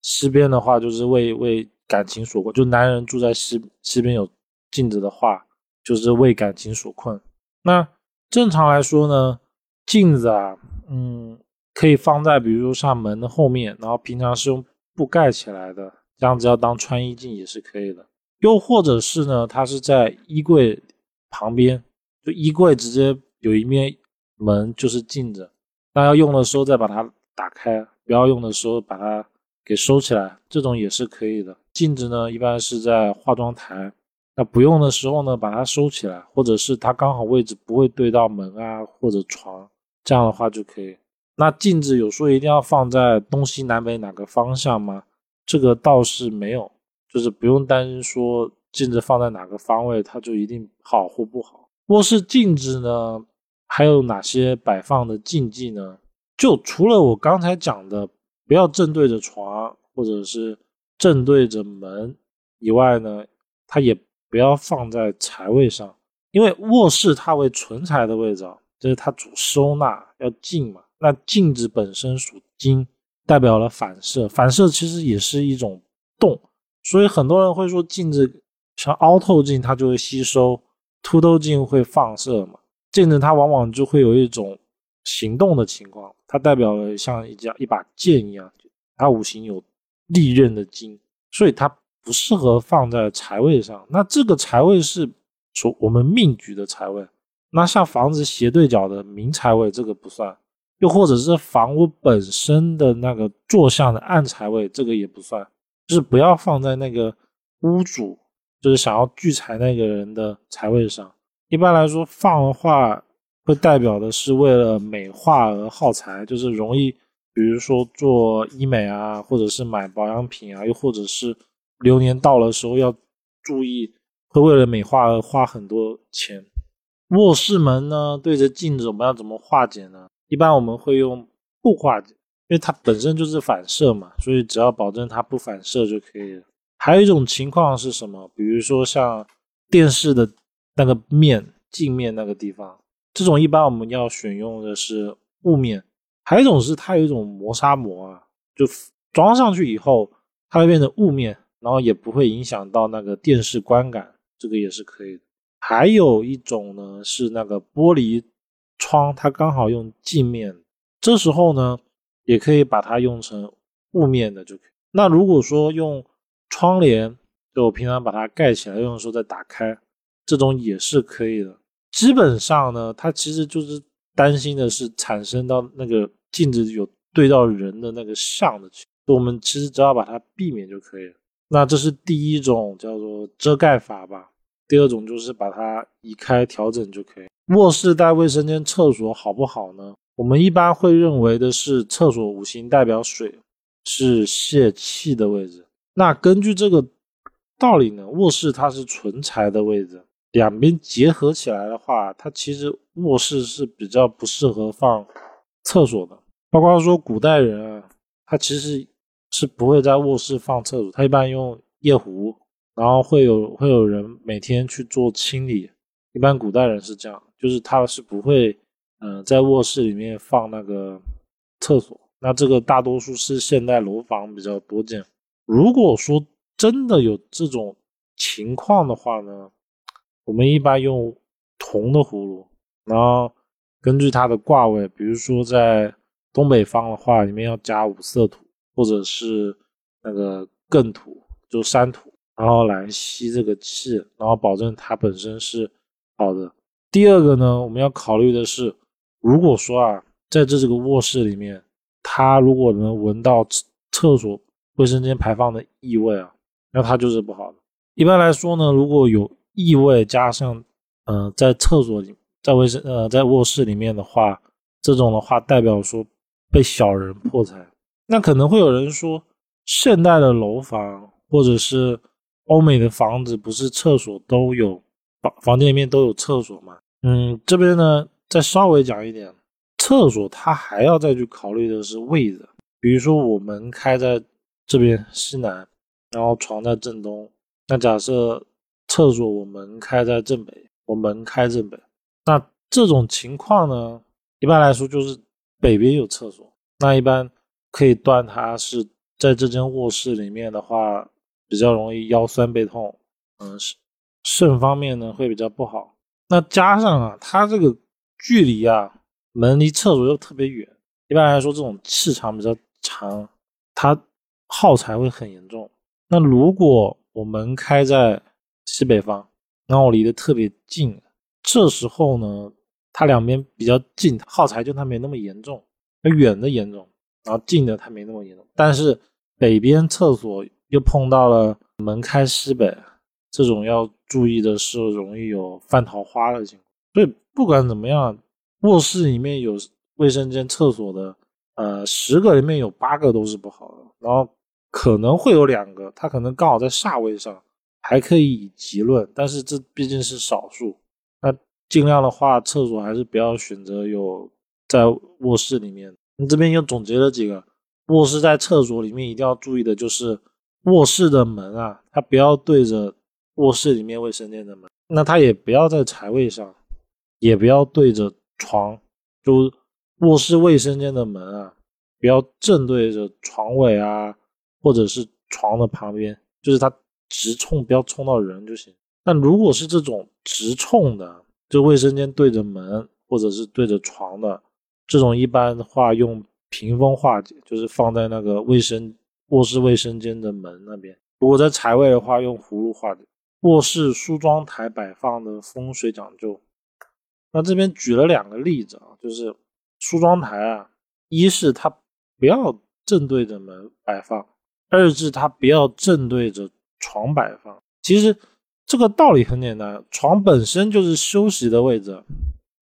西边的话，就是为为感情所困，就男人住在西西边有镜子的话，就是为感情所困。那正常来说呢，镜子啊。嗯，可以放在比如说像门的后面，然后平常是用布盖起来的，这样子要当穿衣镜也是可以的。又或者是呢，它是在衣柜旁边，就衣柜直接有一面门就是镜子，那要用的时候再把它打开，不要用的时候把它给收起来，这种也是可以的。镜子呢，一般是在化妆台，那不用的时候呢，把它收起来，或者是它刚好位置不会对到门啊或者床。这样的话就可以。那镜子有说一定要放在东西南北哪个方向吗？这个倒是没有，就是不用担心说镜子放在哪个方位它就一定好或不好。卧室镜子呢，还有哪些摆放的禁忌呢？就除了我刚才讲的不要正对着床或者是正对着门以外呢，它也不要放在财位上，因为卧室它为存财的位置啊。就是它主收纳要静嘛，那镜子本身属金，代表了反射，反射其实也是一种动，所以很多人会说镜子像凹透镜它就会吸收，凸透镜会放射嘛，镜子它往往就会有一种行动的情况，它代表了像一家一把剑一样，它五行有利刃的金，所以它不适合放在财位上，那这个财位是说我们命局的财位。那像房子斜对角的明财位，这个不算；又或者是房屋本身的那个坐向的暗财位，这个也不算。就是不要放在那个屋主，就是想要聚财那个人的财位上。一般来说，放的话会代表的是为了美化而耗财，就是容易，比如说做医美啊，或者是买保养品啊，又或者是流年到了时候要注意，会为了美化而花很多钱。卧室门呢，对着镜子，我们要怎么化解呢？一般我们会用布化，因为它本身就是反射嘛，所以只要保证它不反射就可以了。还有一种情况是什么？比如说像电视的那个面镜面那个地方，这种一般我们要选用的是雾面。还有一种是它有一种磨砂膜啊，就装上去以后，它会变成雾面，然后也不会影响到那个电视观感，这个也是可以的。还有一种呢，是那个玻璃窗，它刚好用镜面，这时候呢，也可以把它用成雾面的就可以。那如果说用窗帘，就我平常把它盖起来用的时候再打开，这种也是可以的。基本上呢，它其实就是担心的是产生到那个镜子有对到人的那个像的，我们其实只要把它避免就可以了。那这是第一种叫做遮盖法吧。第二种就是把它移开调整就可以。卧室带卫生间、厕所好不好呢？我们一般会认为的是，厕所五行代表水，是泄气的位置。那根据这个道理呢，卧室它是存财的位置，两边结合起来的话，它其实卧室是比较不适合放厕所的。包括说古代人啊，他其实是不会在卧室放厕所，他一般用夜壶。然后会有会有人每天去做清理，一般古代人是这样，就是他是不会，嗯，在卧室里面放那个厕所。那这个大多数是现代楼房比较多见。如果说真的有这种情况的话呢，我们一般用铜的葫芦，然后根据它的卦位，比如说在东北方的话，里面要加五色土或者是那个艮土，就山土，然后来吸这个气，然后保证它本身是好的。第二个呢，我们要考虑的是，如果说啊，在这这个卧室里面，它如果能闻到厕厕所卫生间排放的异味啊，那它就是不好的。一般来说呢，如果有异味加上，嗯，在厕所里，在卫生呃，在卧室里面的话，这种的话代表说被小人破财。那可能会有人说，现代的楼房或者是欧美的房子，不是厕所都有房房间里面都有厕所吗？嗯，这边呢再稍微讲一点，厕所它还要再去考虑的是位置，比如说我门开在这边西南，然后床在正东，那假设厕所我门开在正北，我门开正北，那这种情况呢，一般来说就是北边有厕所，那一般可以断它是在这间卧室里面的话，比较容易腰酸背痛，嗯，肾方面呢会比较不好。那加上啊，它这个距离啊，门离厕所又特别远，一般来说这种气场比较长，它耗材会很严重。那如果我门开在西北方，然后离得特别近，这时候呢，它两边比较近，耗材就它没那么严重。那远的严重，然后近的它没那么严重。但是北边厕所又碰到了门开西北。这种要注意的是，容易有犯桃花的情况。所以不管怎么样，卧室里面有卫生间、厕所的，呃，十个里面有八个都是不好的。然后可能会有两个，它可能刚好在煞位上，还可以以吉论。但是这毕竟是少数，那尽量的话，厕所还是不要选择有在卧室里面。你这边又总结了几个卧室在厕所里面一定要注意的，就是卧室的门啊，它不要对着。卧室里面卫生间的门，那它也不要在财位上，也不要对着床，就卧室卫生间的门啊，不要正对着床尾啊，或者是床的旁边，就是它直冲，不要冲到人就行。但如果是这种直冲的，就卫生间对着门或者是对着床的这种，一般的话用屏风化解，就是放在那个卫生卧室卫生间的门那边。如果在财位的话，用葫芦画的。卧室梳妆台摆放的风水讲究，那这边举了两个例子啊，就是梳妆台啊，一是它不要正对着门摆放，二是它不要正对着床摆放。其实这个道理很简单，床本身就是休息的位置，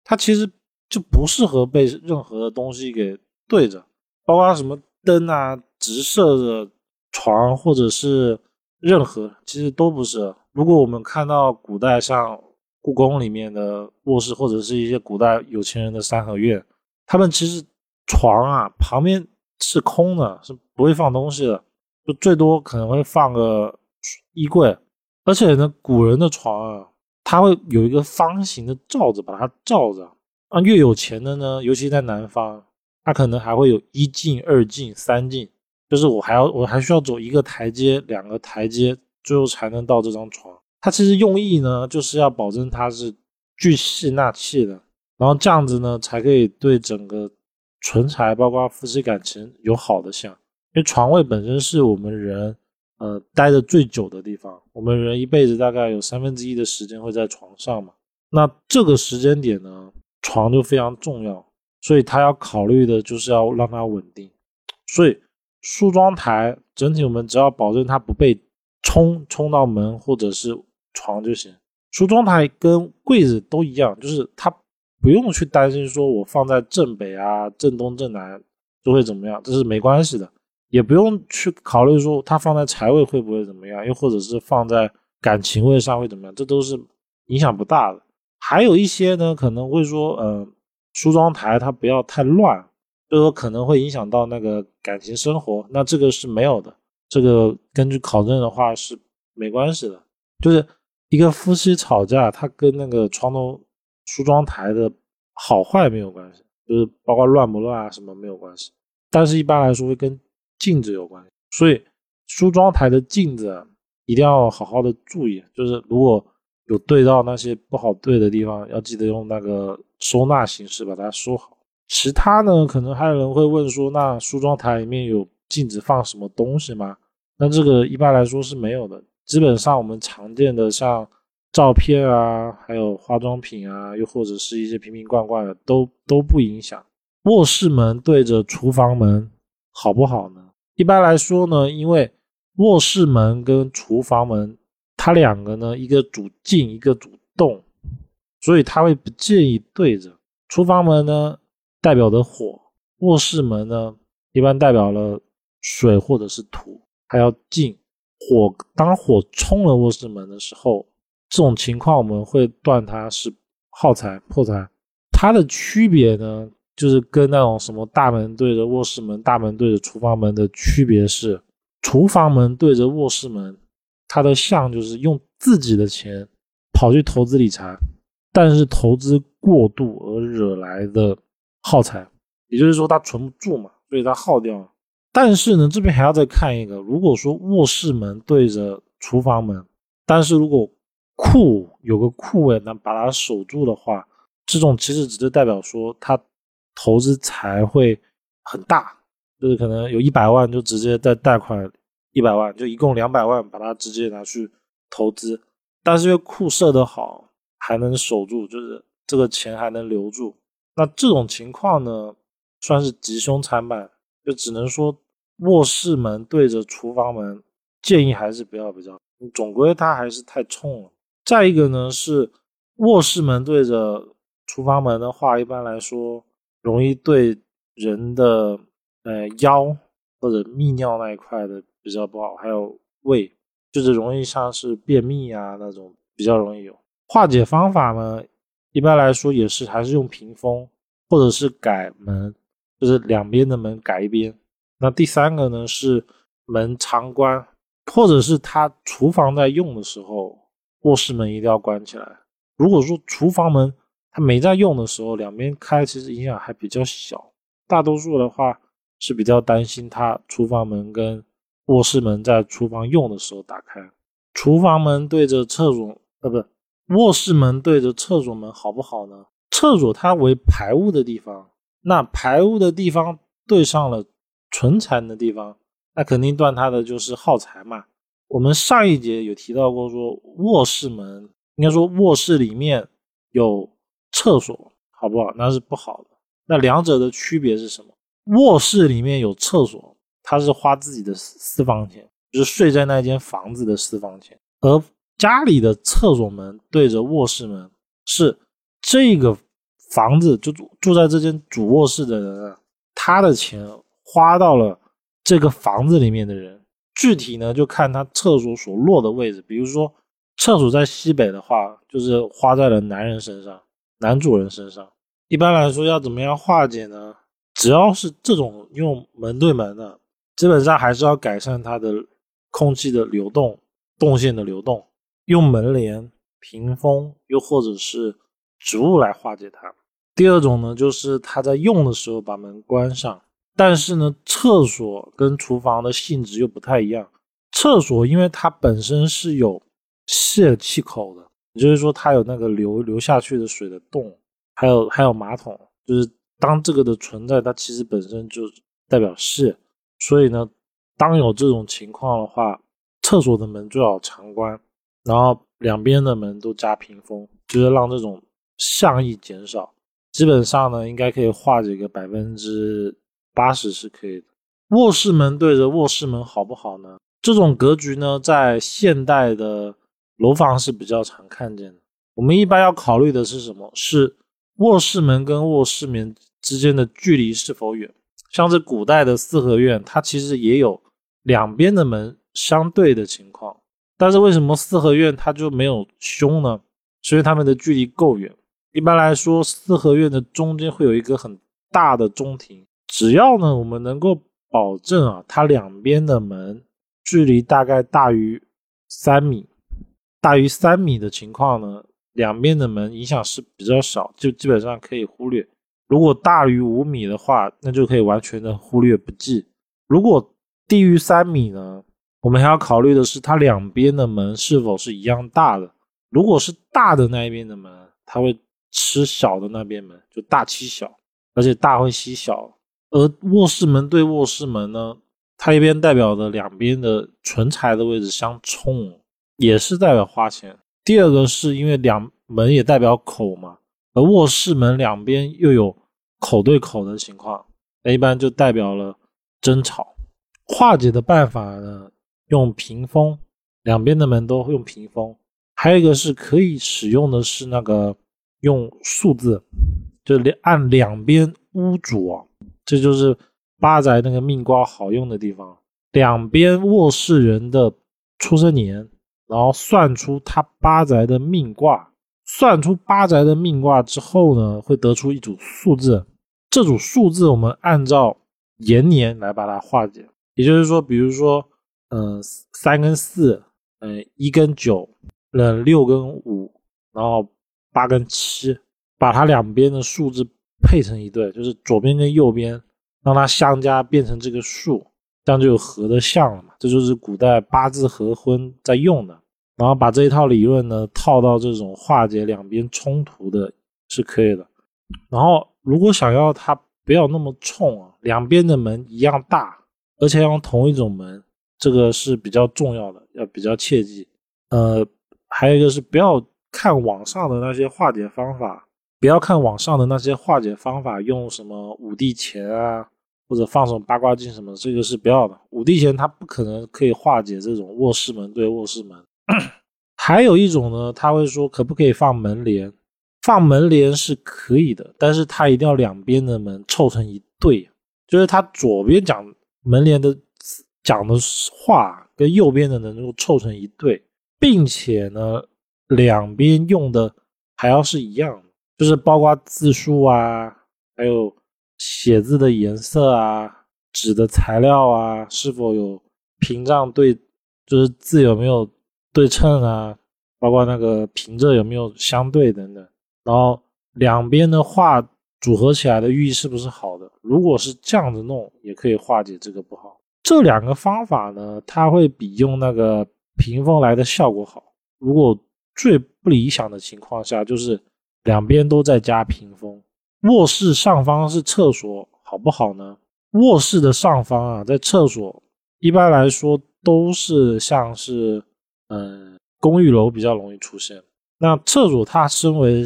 它其实就不适合被任何的东西给对着，包括什么灯啊，直射着床或者是任何，其实都不是。如果我们看到古代像故宫里面的卧室，或者是一些古代有钱人的三合院，他们其实床啊旁边是空的，是不会放东西的，就最多可能会放个衣柜。而且呢，古人的床啊，它会有一个方形的罩子把它罩着。啊，越有钱的呢，尤其在南方，他可能还会有一进、二进、三进，就是我还要我还需要走一个台阶、两个台阶。最后才能到这张床，它其实用意呢，就是要保证它是聚气纳气的，然后这样子呢，才可以对整个存财，包括夫妻感情有好的相。因为床位本身是我们人呃待的最久的地方，我们人一辈子大概有三分之一的时间会在床上嘛，那这个时间点呢，床就非常重要，所以他要考虑的就是要让它稳定。所以梳妆台整体我们只要保证它不被。冲冲到门或者是床就行。梳妆台跟柜子都一样，就是它不用去担心说我放在正北啊、正东、正南就会怎么样，这是没关系的。也不用去考虑说它放在财位会不会怎么样，又或者是放在感情位上会怎么样，这都是影响不大的。还有一些呢，可能会说，呃，梳妆台它不要太乱，就说可能会影响到那个感情生活，那这个是没有的。这个根据考证的话是没关系的，就是一个夫妻吵架，它跟那个床头梳妆台的好坏没有关系，就是包括乱不乱啊什么没有关系，但是一般来说会跟镜子有关系，所以梳妆台的镜子一定要好好的注意，就是如果有对到那些不好对的地方，要记得用那个收纳形式把它收好。其他呢，可能还有人会问说，那梳妆台里面有禁止放什么东西吗？那这个一般来说是没有的。基本上我们常见的像照片啊，还有化妆品啊，又或者是一些瓶瓶罐罐的，都都不影响。卧室门对着厨房门好不好呢？一般来说呢，因为卧室门跟厨房门，它两个呢，一个主进，一个主动，所以他会不建议对着。厨房门呢，代表的火；卧室门呢，一般代表了水或者是土，还要进火。当火冲了卧室门的时候，这种情况我们会断它是耗材破财。它的区别呢，就是跟那种什么大门对着卧室门，大门对着厨房门的区别是，厨房门对着卧室门，它的像就是用自己的钱跑去投资理财。但是投资过度而惹来的耗材，也就是说它存不住嘛，所以它耗掉了。但是呢，这边还要再看一个，如果说卧室门对着厨房门，但是如果库有个库位能把它守住的话，这种其实只是代表说它投资才会很大，就是可能有一百万就直接在贷款一百万，就一共两百万把它直接拿去投资，但是因为库设的好。还能守住，就是这个钱还能留住。那这种情况呢，算是吉凶参半，就只能说卧室门对着厨房门，建议还是不要比较。总归它还是太冲了。再一个呢，是卧室门对着厨房门的话，一般来说容易对人的呃腰或者泌尿那一块的比较不好，还有胃，就是容易像是便秘啊那种比较容易有。化解方法呢，一般来说也是还是用屏风，或者是改门，就是两边的门改一边。那第三个呢是门常关，或者是他厨房在用的时候，卧室门一定要关起来。如果说厨房门他没在用的时候，两边开，其实影响还比较小。大多数的话是比较担心他厨房门跟卧室门在厨房用的时候打开。厨房门对着厕所，呃，不。卧室门对着厕所门好不好呢？厕所它为排污的地方，那排污的地方对上了存财的地方，那肯定断它的就是耗财嘛。我们上一节有提到过，说卧室门应该说卧室里面有厕所好不好？那是不好的。那两者的区别是什么？卧室里面有厕所，它是花自己的私房钱，就是睡在那间房子的私房钱，而。家里的厕所门对着卧室门，是这个房子就住住在这间主卧室的人啊，他的钱花到了这个房子里面的人。具体呢，就看他厕所所落的位置。比如说，厕所在西北的话，就是花在了男人身上，男主人身上。一般来说，要怎么样化解呢？只要是这种用门对门的，基本上还是要改善它的空气的流动、动线的流动。用门帘、屏风，又或者是植物来化解它。第二种呢，就是他在用的时候把门关上。但是呢，厕所跟厨房的性质又不太一样。厕所因为它本身是有泄气口的，也就是说它有那个流流下去的水的洞，还有还有马桶，就是当这个的存在，它其实本身就代表泄。所以呢，当有这种情况的话，厕所的门最好常关。然后两边的门都加屏风，就是让这种象意减少。基本上呢，应该可以化解个百分之八十是可以的。卧室门对着卧室门好不好呢？这种格局呢，在现代的楼房是比较常看见的。我们一般要考虑的是什么？是卧室门跟卧室门之间的距离是否远？像这古代的四合院，它其实也有两边的门相对的情况。但是为什么四合院它就没有凶呢？是因为它们的距离够远。一般来说，四合院的中间会有一个很大的中庭。只要呢，我们能够保证啊，它两边的门距离大概大于三米，大于三米的情况呢，两边的门影响是比较少，就基本上可以忽略。如果大于五米的话，那就可以完全的忽略不计。如果低于三米呢？我们还要考虑的是，它两边的门是否是一样大的。如果是大的那一边的门，它会吃小的那边门，就大欺小。而且大会稀小。而卧室门对卧室门呢，它一边代表的两边的唇材的位置相冲，也是代表花钱。第二个是因为两门也代表口嘛，而卧室门两边又有口对口的情况，那一般就代表了争吵。化解的办法呢，用屏风，两边的门都用屏风。还有一个是可以使用的是那个用数字，就两按两边屋主啊。这就是八宅那个命卦好用的地方，两边卧室人的出生年，然后算出他八宅的命卦，算出八宅的命卦之后呢，会得出一组数字，这组数字我们按照延年来把它化解，也就是说，比如说，嗯，三跟四，嗯，一跟九，嗯，六跟五，然后八跟七，把它两边的数字。配成一对，就是左边跟右边让它相加变成这个数，这样就有合的像了嘛。这就是古代八字合婚在用的。然后把这一套理论呢套到这种化解两边冲突的是可以的。然后如果想要它不要那么冲啊，两边的门一样大，而且用同一种门，这个是比较重要的，要比较切记。呃，还有一个是不要看网上的那些化解方法。不要看网上的那些化解方法，用什么五帝钱啊，或者放什么八卦镜什么，这个是不要的。五帝钱它不可能可以化解这种卧室门对卧室门。还有一种呢，他会说可不可以放门帘？放门帘是可以的，但是它一定要两边的门凑成一对，就是它左边讲门帘的讲的话跟右边的能够凑成一对，并且呢，两边用的还要是一样。就是包括字数啊，还有写字的颜色啊，纸的材料啊，是否有屏障对，就是字有没有对称啊，包括那个平仄有没有相对等等。然后两边的画组合起来的寓意是不是好的？如果是这样子弄，也可以化解这个不好。这两个方法呢，它会比用那个屏风来的效果好。如果最不理想的情况下，就是。两边都在加屏风，卧室上方是厕所，好不好呢？卧室的上方啊，在厕所一般来说都是像是，嗯，公寓楼比较容易出现。那厕所它身为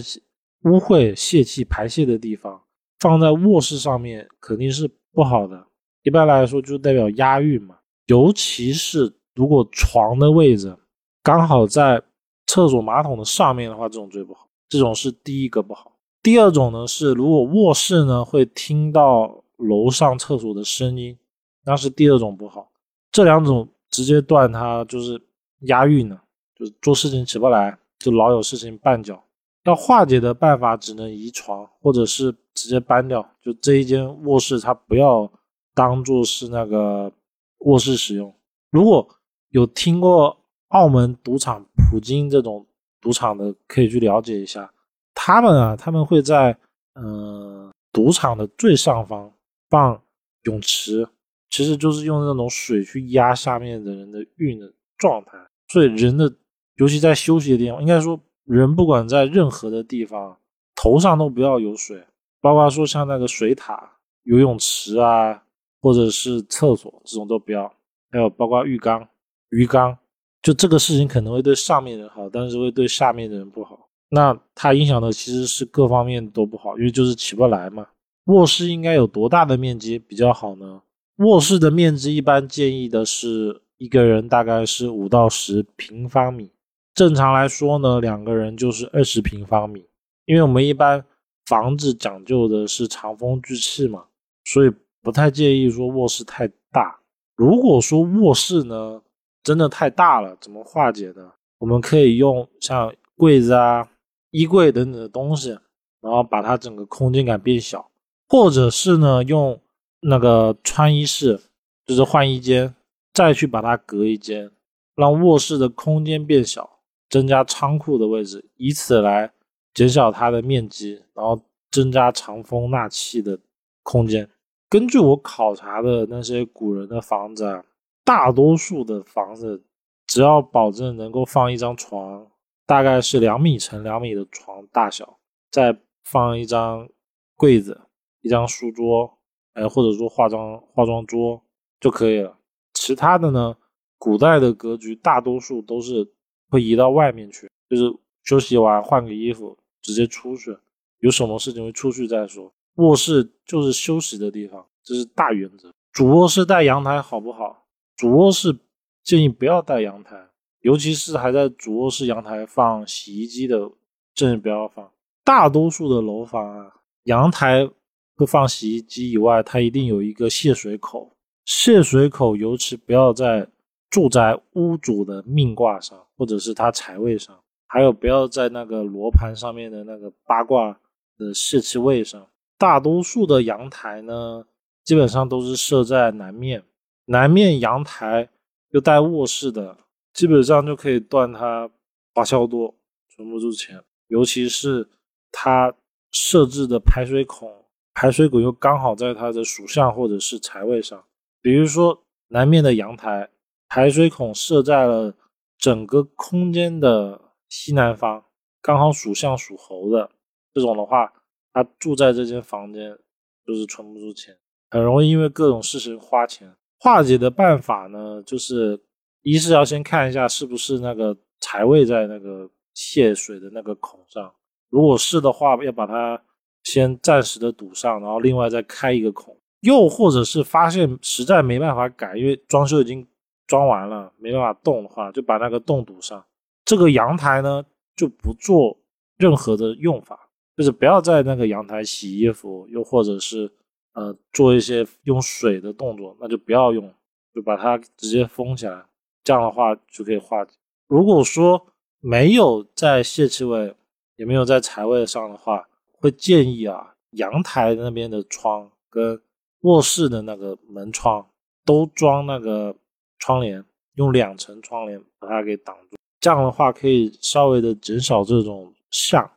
污秽泄气排泄的地方，放在卧室上面肯定是不好的。一般来说就代表压运嘛，尤其是如果床的位置刚好在厕所马桶的上面的话，这种最不好。这种是第一个不好，第二种呢是如果卧室呢会听到楼上厕所的声音，那是第二种不好。这两种直接断它就是押韵呢，就是做事情起不来，就老有事情绊脚。要化解的办法只能移床，或者是直接搬掉，就这一间卧室它不要当做是那个卧室使用。如果有听过澳门赌场普京这种。赌场的可以去了解一下，他们啊，他们会在嗯赌场的最上方放泳池，其实就是用那种水去压下面的人的运的状态。所以人的，尤其在休息的地方，应该说人不管在任何的地方，头上都不要有水，包括说像那个水塔、游泳池啊，或者是厕所这种都不要，还有包括浴缸、鱼缸。就这个事情可能会对上面人好，但是会对下面的人不好。那它影响的其实是各方面都不好，因为就是起不来嘛。卧室应该有多大的面积比较好呢？卧室的面积一般建议的是一个人大概是五到十平方米，正常来说呢，两个人就是二十平方米。因为我们一般房子讲究的是长风聚气嘛，所以不太建议说卧室太大。如果说卧室呢？真的太大了，怎么化解呢？我们可以用像柜子啊、衣柜等等的东西，然后把它整个空间感变小，或者是呢用那个穿衣室，就是换衣间，再去把它隔一间，让卧室的空间变小，增加仓库的位置，以此来减小它的面积，然后增加藏风纳气的空间。根据我考察的那些古人的房子啊。大多数的房子，只要保证能够放一张床，大概是两米乘两米的床大小，再放一张柜子，一张书桌，哎，或者说化妆化妆桌就可以了。其他的呢，古代的格局大多数都是会移到外面去，就是休息完换个衣服直接出去，有什么事情会出去再说。卧室就是休息的地方，这是大原则。主卧室带阳台好不好？主卧室建议不要带阳台，尤其是还在主卧室阳台放洗衣机的，建议不要放。大多数的楼房啊，阳台会放洗衣机以外，它一定有一个泄水口。泄水口尤其不要在住宅屋主的命卦上，或者是他财位上，还有不要在那个罗盘上面的那个八卦的泄气位上。大多数的阳台呢，基本上都是设在南面，南面阳台又带卧室的，基本上就可以断它花销多，存不住钱。尤其是它设置的排水孔，排水孔又刚好在它的属相或者是财位上。比如说南面的阳台排水孔设在了整个空间的西南方，刚好属相属猴的这种的话。他住在这间房间，就是存不住钱，很容易因为各种事情花钱。化解的办法呢，就是一是要先看一下是不是那个财位在那个泄水的那个孔上，如果是的话，要把它先暂时的堵上，然后另外再开一个孔。又或者是发现实在没办法改，因为装修已经装完了，没办法动的话，就把那个洞堵上。这个阳台呢，就不做任何的用法。就是不要在那个阳台洗衣服，又或者是呃做一些用水的动作，那就不要用，就把它直接封起来，这样的话就可以化解。如果说没有在泄气位，也没有在财位上的话，会建议啊，阳台那边的窗跟卧室的那个门窗都装那个窗帘，用两层窗帘把它给挡住，这样的话可以稍微的减少这种相。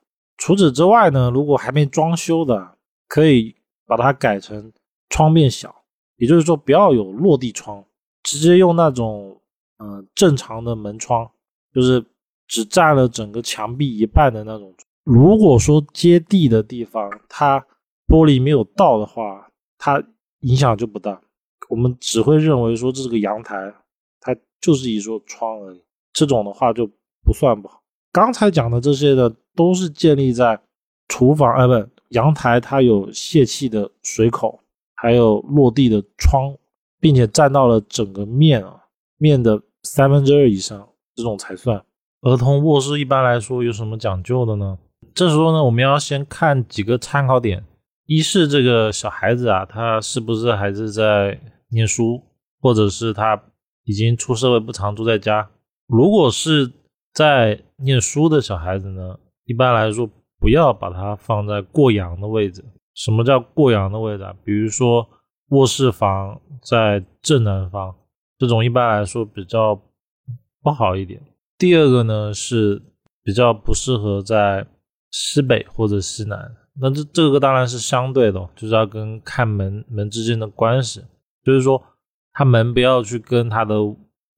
除此之外呢，如果还没装修的，可以把它改成窗变小，也就是说不要有落地窗，直接用那种嗯正常的门窗，就是只占了整个墙壁一半的那种。如果说接地的地方它玻璃没有到的话，它影响就不大。我们只会认为说这个阳台它就是一座窗而已，这种的话就不算不好。刚才讲的这些的。都是建立在厨房，哎，不，阳台它有泄气的水口，还有落地的窗，并且占到了整个面啊面的三分之二以上，这种才算。儿童卧室一般来说有什么讲究的呢？这时候呢，我们要先看几个参考点：一是这个小孩子啊，他是不是还是在念书，或者是他已经出社会不常住在家？如果是在念书的小孩子呢？一般来说，不要把它放在过阳的位置。什么叫过阳的位置啊？比如说卧室房在正南方，这种一般来说比较不好一点。第二个呢是比较不适合在西北或者西南。那这这个当然是相对的，就是要跟看门门之间的关系。就是说，他门不要去跟他的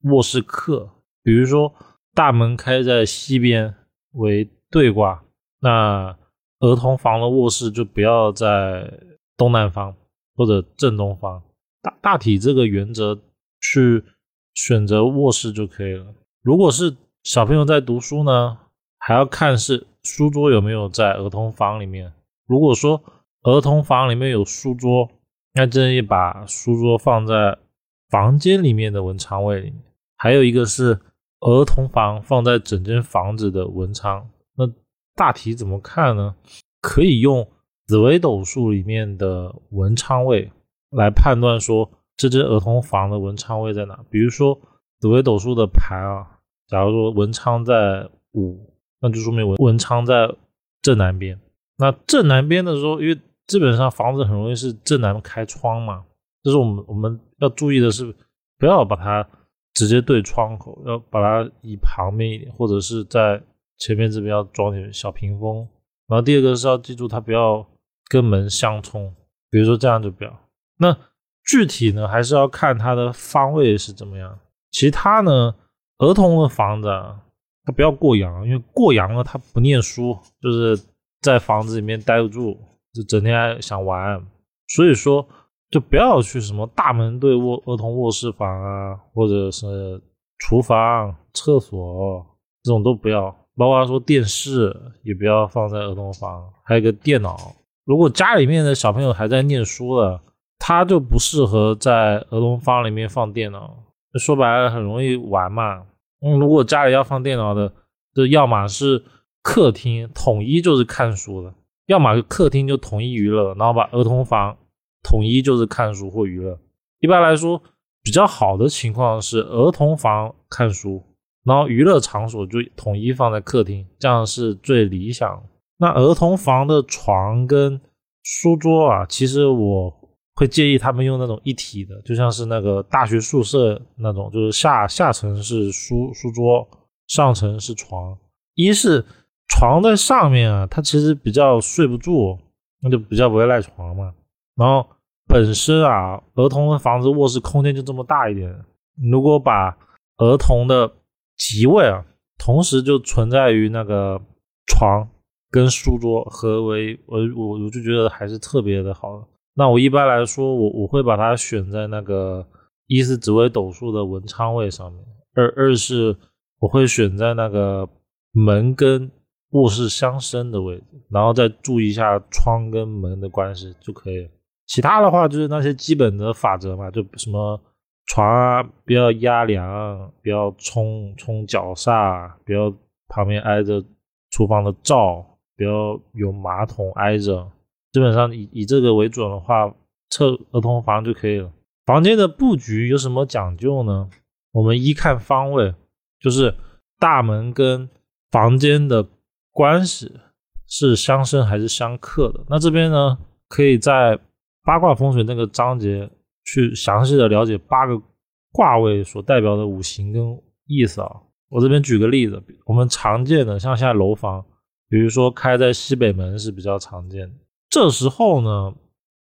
卧室克。比如说大门开在西边为。对卦，那儿童房的卧室就不要在东南方或者正东方，大大体这个原则去选择卧室就可以了。如果是小朋友在读书呢，还要看是书桌有没有在儿童房里面。如果说儿童房里面有书桌，那建议把书桌放在房间里面的文昌位里面。还有一个是儿童房放在整间房子的文昌。那大体怎么看呢？可以用紫微斗数里面的文昌位来判断说这间儿童房的文昌位在哪。比如说紫微斗数的牌啊，假如说文昌在五，那就说明文文昌在正南边。那正南边的时候，因为基本上房子很容易是正南开窗嘛，这是我们我们要注意的是，不要把它直接对窗口，要把它移旁边一点，或者是在。前面这边要装点小屏风，然后第二个是要记住它不要跟门相冲，比如说这样就不要。那具体呢还是要看它的方位是怎么样。其他呢，儿童的房子啊，它不要过阳，因为过阳了他不念书，就是在房子里面待不住，就整天想玩。所以说，就不要去什么大门对卧儿童卧室房啊，或者是厨房、厕所这种都不要，包括说电视也不要放在儿童房，还有个电脑。如果家里面的小朋友还在念书的，他就不适合在儿童房里面放电脑。说白了，很容易玩嘛。嗯，如果家里要放电脑的，就要么是客厅统一就是看书的，要么客厅就统一娱乐，然后把儿童房统一就是看书或娱乐。一般来说，比较好的情况是儿童房看书，然后娱乐场所就统一放在客厅，这样是最理想。那儿童房的床跟书桌啊，其实我会建议他们用那种一体的，就像是那个大学宿舍那种，就是下下层是书书桌，上层是床。一是床在上面啊，它其实比较睡不住，那就比较不会赖床嘛。然后本身啊，儿童的房子卧室空间就这么大一点，如果把儿童的席位啊，同时就存在于那个床。跟书桌合为，我我我就觉得还是特别的好。那我一般来说，我我会把它选在那个一是紫微斗数的文昌位上面，二二是我会选在那个门跟卧室相生的位置，然后再注意一下窗跟门的关系就可以了。其他的话就是那些基本的法则嘛，就什么床啊不要压梁，不要冲冲脚煞，不要旁边挨着厨房的灶。不要有马桶挨着，基本上以以这个为准的话，测儿童房就可以了。房间的布局有什么讲究呢？我们一看方位，就是大门跟房间的关系是相生还是相克的。那这边呢，可以在八卦风水那个章节去详细的了解八个卦位所代表的五行跟意思啊。我这边举个例子，我们常见的像现在楼房。比如说开在西北门是比较常见的，这时候呢，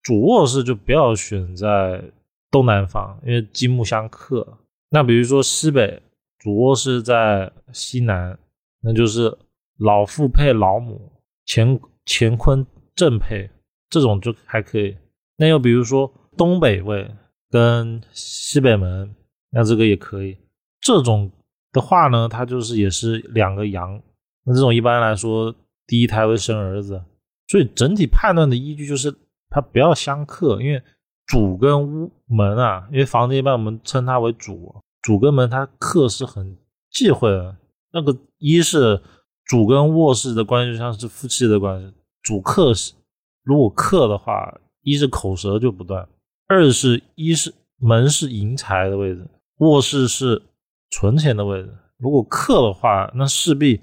主卧室就不要选在东南方，因为金木相克。那比如说西北主卧室在西南，那就是老父配老母，乾乾坤正配，这种就还可以。那又比如说东北位跟西北门，那这个也可以。这种的话呢，它就是也是两个阳。那这种一般来说，第一胎会生儿子，所以整体判断的依据就是它不要相克，因为主跟屋门啊，因为房子一般我们称它为主，主跟门它克是很忌讳的。那个一是主跟卧室的关系就像是夫妻的关系，主克是如果克的话，一是口舌就不断，二是一是门是迎财的位置，卧室是存钱的位置，如果克的话，那势必。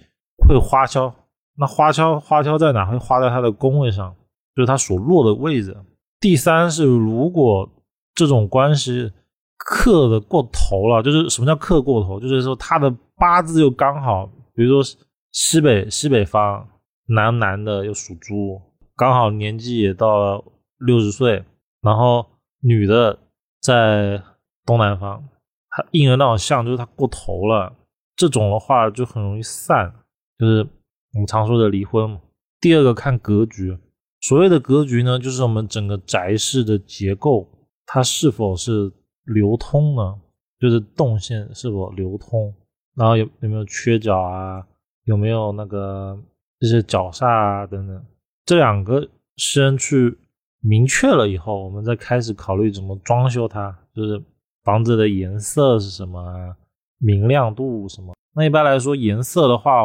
会花销，那花销花销在哪？会花在它的宫位上，就是它所落的位置。第三是，如果这种关系克的过头了，就是什么叫克过头？就是说他的八字又刚好，比如说西北西北方男男的又属猪，刚好年纪也到了六十岁，然后女的在东南方，她应了那种相，就是她过头了，这种的话就很容易散。就是我们常说的离婚嘛。第二个看格局，所谓的格局呢，就是我们整个宅室的结构，它是否是流通呢？就是动线是否流通，然后有有没有缺角啊？有没有那个这些角煞啊等等？这两个先去明确了以后，我们再开始考虑怎么装修它，就是房子的颜色是什么，明亮度什么。那一般来说，颜色的话。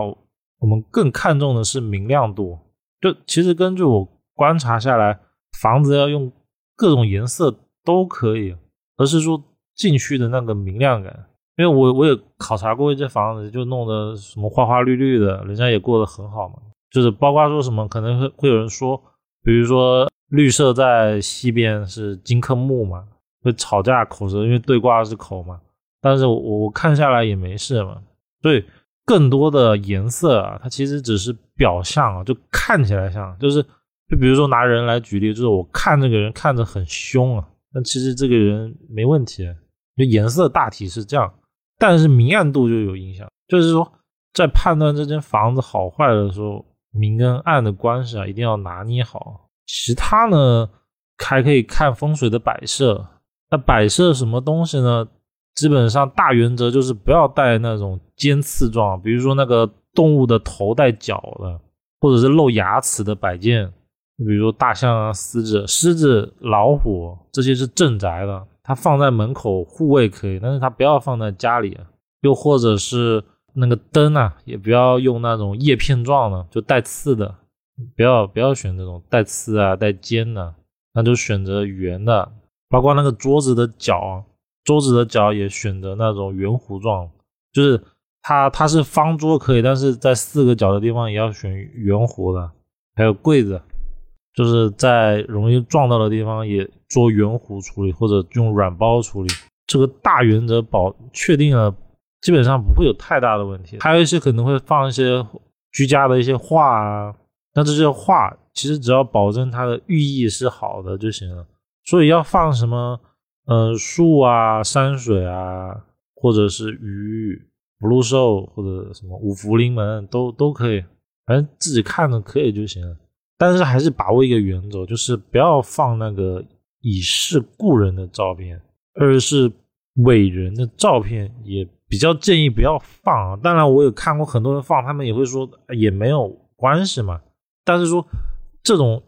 我们更看重的是明亮度，就其实根据我观察下来，房子要用各种颜色都可以，而是说进去的那个明亮感。因为我我也考察过一些房子，就弄得什么花花绿绿的，人家也过得很好嘛。就是包括说什么可能会会有人说，比如说绿色在西边是金克木嘛，会吵架口舌，因为对卦是口嘛。但是我我看下来也没事嘛，所以。更多的颜色啊，它其实只是表象啊，就看起来像，就是就比如说拿人来举例，就是我看这个人看着很凶啊，但其实这个人没问题，就颜色大体是这样，但是明暗度就有影响，就是说在判断这间房子好坏的时候，明跟暗的关系啊一定要拿捏好，其他呢还可以看风水的摆设。那摆设什么东西呢？基本上大原则就是不要带那种尖刺状，比如说那个动物的头带角的，或者是露牙齿的摆件，比如大象啊、狮子、狮子、老虎这些是镇宅的，它放在门口护卫可以，但是它不要放在家里。又或者是那个灯啊，也不要用那种叶片状的，就带刺的，不要不要选这种带刺啊、带尖的，那就选择圆的。包括那个桌子的脚，桌子的角也选择那种圆弧状，就是它它是方桌可以，但是在四个角的地方也要选圆弧的。还有柜子，就是在容易撞到的地方也做圆弧处理，或者用软包处理。这个大原则保确定了。基本上不会有太大的问题，还有一些可能会放一些居家的一些画啊，那这些画其实只要保证它的寓意是好的就行了。所以要放什么，呃，树啊、山水啊，或者是鱼、福禄寿或者什么五福临门都都可以，反正自己看着可以就行了。但是还是把握一个原则，就是不要放那个已逝故人的照片，而是伟人的照片也。比较建议不要放啊，当然我有看过很多人放，他们也会说也没有关系嘛。但是说这种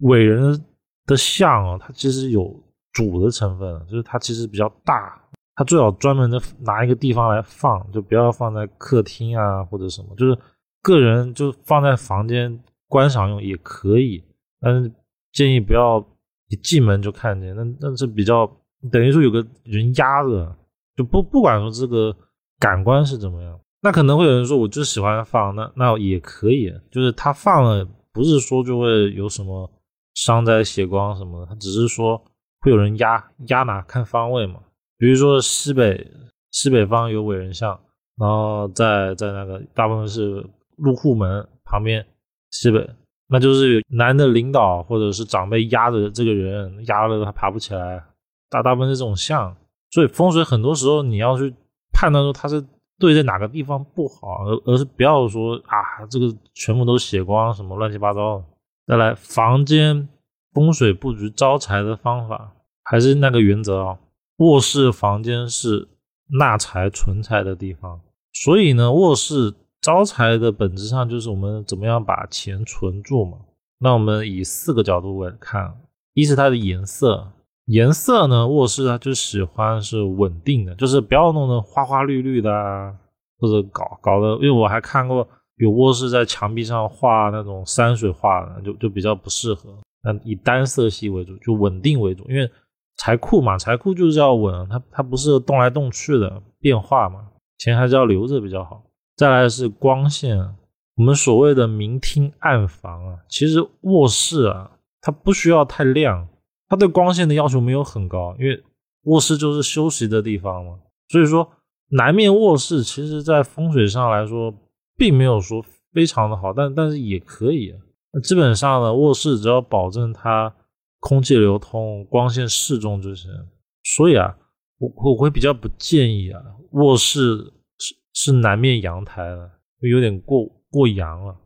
伟人的像啊，它其实有主的成分，就是它其实比较大，它最好专门的拿一个地方来放，就不要放在客厅啊或者什么，就是个人就放在房间观赏用也可以，但是建议不要一进门就看见，那那是比较等于说有个人压着。就不不管说这个感官是怎么样，那可能会有人说，我就喜欢放，那那也可以，就是他放了，不是说就会有什么伤灾血光什么的，他只是说会有人压压哪看方位嘛，比如说西北西北方有伟人像，然后在在那个大部分是入户门旁边西北，那就是男的领导或者是长辈压着这个人，压了他爬不起来，大大部分是这种像。所以风水很多时候你要去判断说它是对在哪个地方不好，而而是不要说啊这个全部都写光什么乱七八糟的。再来，房间风水布局招财的方法还是那个原则啊，卧室房间是纳财存财的地方，所以呢，卧室招财的本质上就是我们怎么样把钱存住嘛。那我们以四个角度来看，一是它的颜色。颜色呢？卧室啊，就喜欢是稳定的，就是不要弄得花花绿绿的啊，或者搞搞的。因为我还看过有卧室在墙壁上画那种山水画的，就就比较不适合。那以单色系为主，就稳定为主。因为财库嘛，财库就是要稳，它它不是动来动去的变化嘛，钱还是要留着比较好。再来是光线，我们所谓的明厅暗房啊，其实卧室啊，它不需要太亮。它对光线的要求没有很高，因为卧室就是休息的地方嘛，所以说南面卧室其实在风水上来说并没有说非常的好，但但是也可以。基本上呢，卧室只要保证它空气流通、光线适中就行。所以啊，我我会比较不建议啊，卧室是是南面阳台的，有点过过阳了。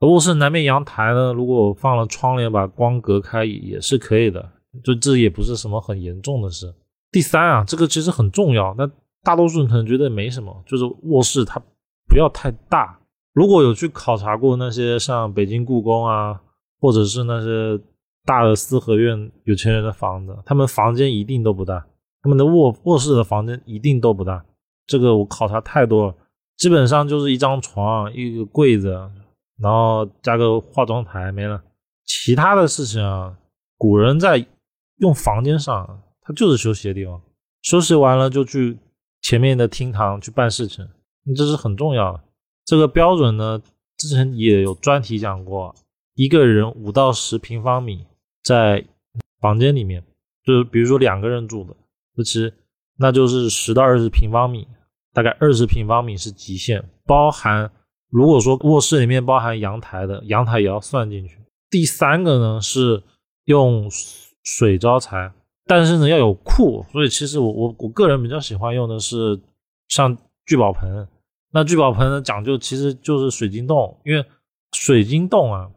卧室南面阳台呢，如果放了窗帘把光隔开也是可以的，就这也不是什么很严重的事。第三啊，这个其实很重要，那大多数人可能觉得没什么，就是卧室它不要太大。如果有去考察过那些像北京故宫啊，或者是那些大的四合院有钱人的房子，他们房间一定都不大，他们的卧卧室的房间一定都不大。这个我考察太多了，基本上就是一张床，一个柜子。然后加个化妆台没了，其他的事情啊，古人在用房间上，他就是休息的地方，休息完了就去前面的厅堂去办事情，这是很重要的。这个标准呢，之前也有专题讲过，一个人五到十平方米在房间里面，就是比如说两个人住的，其实那就是十到二十平方米，大概二十平方米是极限，包含。如果说卧室里面包含阳台的，阳台也要算进去。第三个呢是用水招财，但是呢要有库，所以其实我我我个人比较喜欢用的是像聚宝盆。那聚宝盆呢讲究其实就是水晶洞，因为水晶洞啊，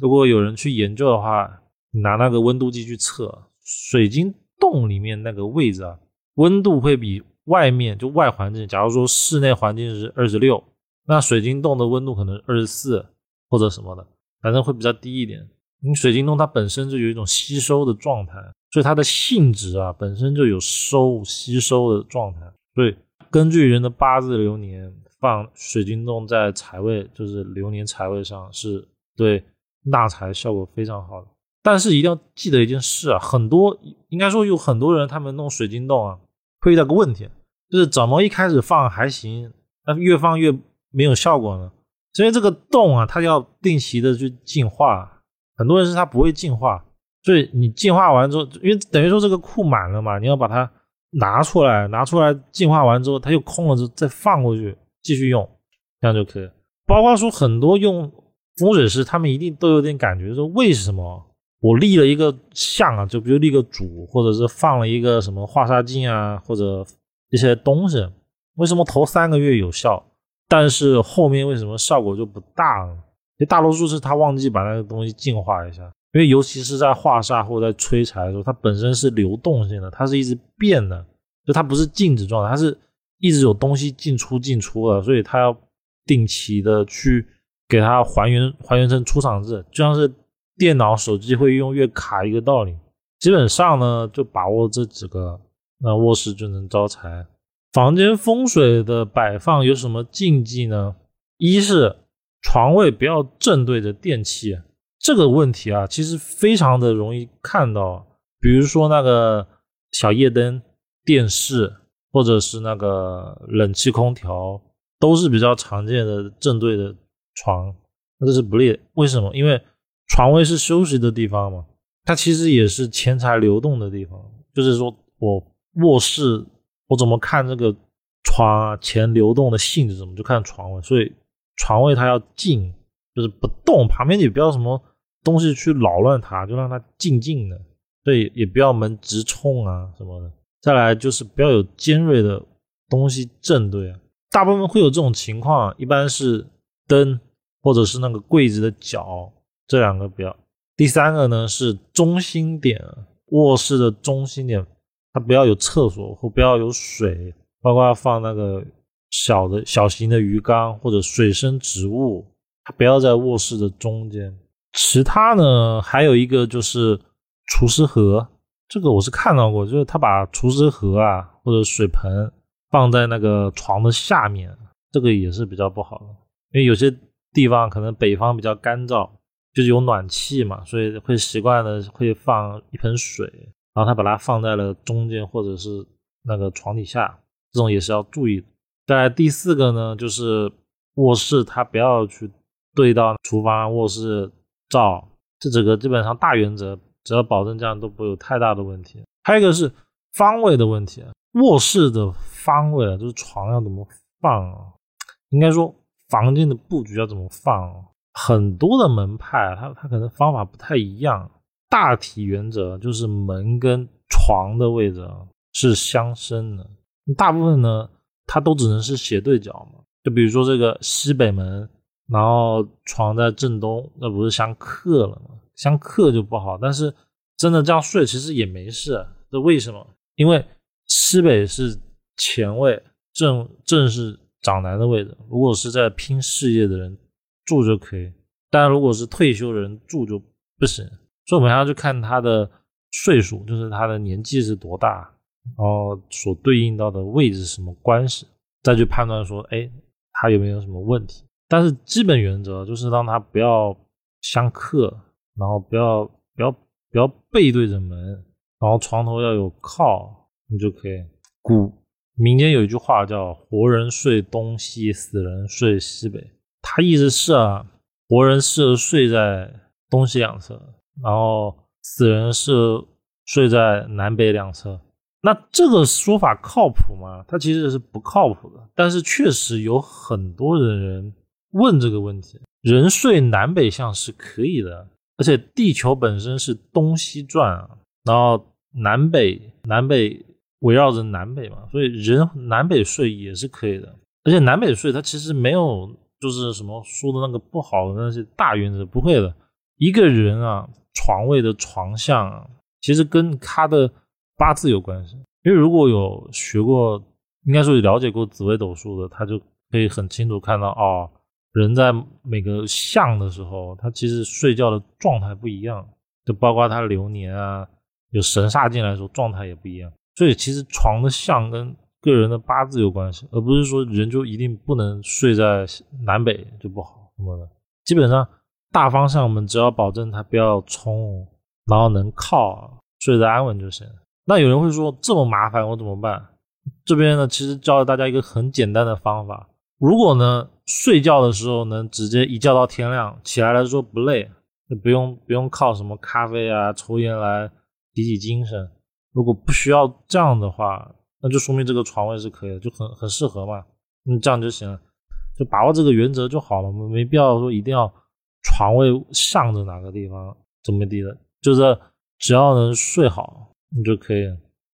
如果有人去研究的话，你拿那个温度计去测，水晶洞里面那个位置啊，温度会比外面就外环境，假如说室内环境是二十六，那水晶洞的温度可能二十四或者什么的，反正会比较低一点。因为水晶洞它本身就有一种吸收的状态，所以它的性质啊本身就有收吸收的状态。所以根据人的八字流年放水晶洞在财位，就是流年财位上，是对纳财效果非常好的。但是一定要记得一件事啊，很多应该说有很多人他们弄水晶洞啊，会遇到个问题，就是怎么一开始放还行，那越放越没有效果呢？因为这个洞啊，它要定期的去净化。很多人是它不会净化，所以你净化完之后，因为等于说这个库满了嘛，你要把它拿出来，拿出来净化完之后，它又空了，之后再放过去继续用，这样就可以。包括说很多用风水师，他们一定都有点感觉，说为什么我立了一个像啊，就比如立个主，或者是放了一个什么化煞镜啊，或者一些东西，为什么头三个月有效，但是后面为什么效果就不大了？就大多数是他忘记把那个东西净化一下，因为尤其是在化煞或者在催财的时候，它本身是流动性的，它是一直变的，就它不是静止状态，它是一直有东西进出进出的，所以它要定期的去给它还原还原成出厂制，就像是电脑、手机会用越卡一个道理。基本上呢，就把握这几个，那卧室就能招财。房间风水的摆放有什么禁忌呢？一是。床位不要正对着电器，这个问题啊，其实非常的容易看到。比如说那个小夜灯、电视，或者是那个冷气空调，都是比较常见的正对的床，那这是不利。为什么？因为床位是休息的地方嘛，它其实也是钱财流动的地方。就是说我卧室，我怎么看这个床啊？钱流动的性质怎么就看床位？所以。床位它要静，就是不动，旁边也不要什么东西去扰乱它，就让它静静的。对，也不要门直冲啊什么的。再来就是不要有尖锐的东西正对啊。大部分会有这种情况，一般是灯或者是那个柜子的角，这两个不要。第三个呢是中心点，卧室的中心点，它不要有厕所或不要有水，包括要放那个。小的小型的鱼缸或者水生植物，它不要在卧室的中间。其他呢，还有一个就是厨师盒，这个我是看到过，就是他把厨师盒啊或者水盆放在那个床的下面，这个也是比较不好的。因为有些地方可能北方比较干燥，就是有暖气嘛，所以会习惯的会放一盆水，然后他把它放在了中间或者是那个床底下，这种也是要注意的。在第四个呢，就是卧室，它不要去对到厨房、卧室灶，这整个基本上大原则，只要保证这样都不会有太大的问题。还有一个是方位的问题，卧室的方位，就是床要怎么放啊？应该说房间的布局要怎么放？很多的门派，它它可能方法不太一样。大体原则就是门跟床的位置是相生的，大部分呢。它都只能是斜对角嘛，就比如说这个西北门，然后床在正东，那不是相克了吗？相克就不好。但是真的这样睡其实也没事，这为什么？因为西北是前位，正正是长男的位置。如果是在拼事业的人住就可以，但如果是退休的人住就不行。所以我们要去看他的岁数，就是他的年纪是多大。然后所对应到的位置什么关系，再去判断说，哎，他有没有什么问题？但是基本原则就是让他不要相克，然后不要不要不要背对着门，然后床头要有靠，你就可以。古民间有一句话叫“活人睡东西，死人睡西北”，他意思是啊，活人适合睡在东西两侧，然后死人是睡在南北两侧。那这个说法靠谱吗？它其实是不靠谱的，但是确实有很多的人问这个问题。人睡南北向是可以的，而且地球本身是东西转啊，然后南北南北围绕着南北嘛，所以人南北睡也是可以的。而且南北睡它其实没有就是什么说的那个不好的那些大原则，不会的。一个人啊床位的床相，其实跟他的八字有关系。因为如果有学过，应该说有了解过紫微斗数的，他就可以很清楚看到哦，人在每个相的时候，他其实睡觉的状态不一样，就包括他流年啊，有神煞进来的时候状态也不一样。所以其实床的相跟个人的八字有关系，而不是说人就一定不能睡在南北就不好什么的。基本上大方向我们只要保证它不要冲，然后能靠睡得安稳就行。那有人会说这么麻烦我怎么办？这边呢其实教了大家一个很简单的方法。如果呢睡觉的时候能直接一觉到天亮，起来的时候不累，就不用不用靠什么咖啡啊抽烟来提起精神。如果不需要这样的话，那就说明这个床位是可以的，就很很适合嘛。嗯，这样就行了，就把握这个原则就好了，没必要说一定要床位向着哪个地方怎么地的，就是只要能睡好。你就可以，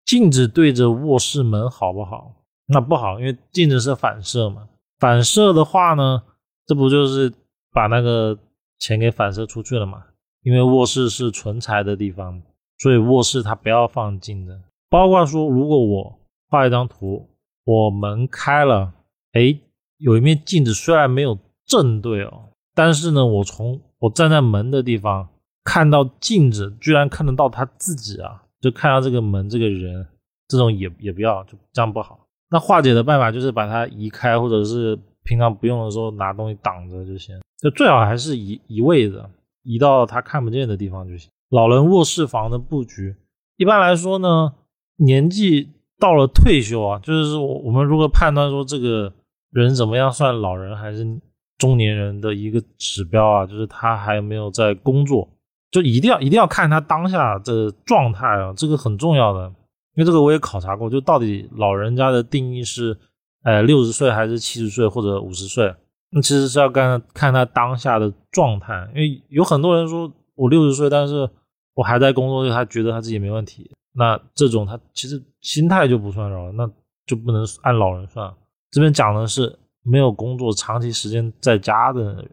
镜子对着卧室门好不好？那不好，因为镜子是反射嘛。反射的话呢，这不就是把那个钱给反射出去了嘛？因为卧室是存财的地方，所以卧室它不要放镜子。包括说，如果我画一张图，我门开了，哎，有一面镜子虽然没有正对哦，但是呢，我从我站在门的地方看到镜子，居然看得到他自己啊！就看到这个门这个人，这种也也不要，就这样不好。那化解的办法就是把它移开，或者是平常不用的时候拿东西挡着就行。就最好还是移移位子，移到他看不见的地方就行。老人卧室房的布局，一般来说呢，年纪到了退休啊，就是说我们如何判断说这个人怎么样算老人还是中年人的一个指标啊，就是他还有没有在工作。就一定要一定要看他当下的状态啊，这个很重要的，因为这个我也考察过，就到底老人家的定义是，呃，六十岁还是七十岁或者五十岁？那其实是要看看他当下的状态，因为有很多人说我六十岁，但是我还在工作，他觉得他自己没问题，那这种他其实心态就不算老，那就不能按老人算。这边讲的是没有工作、长期时间在家的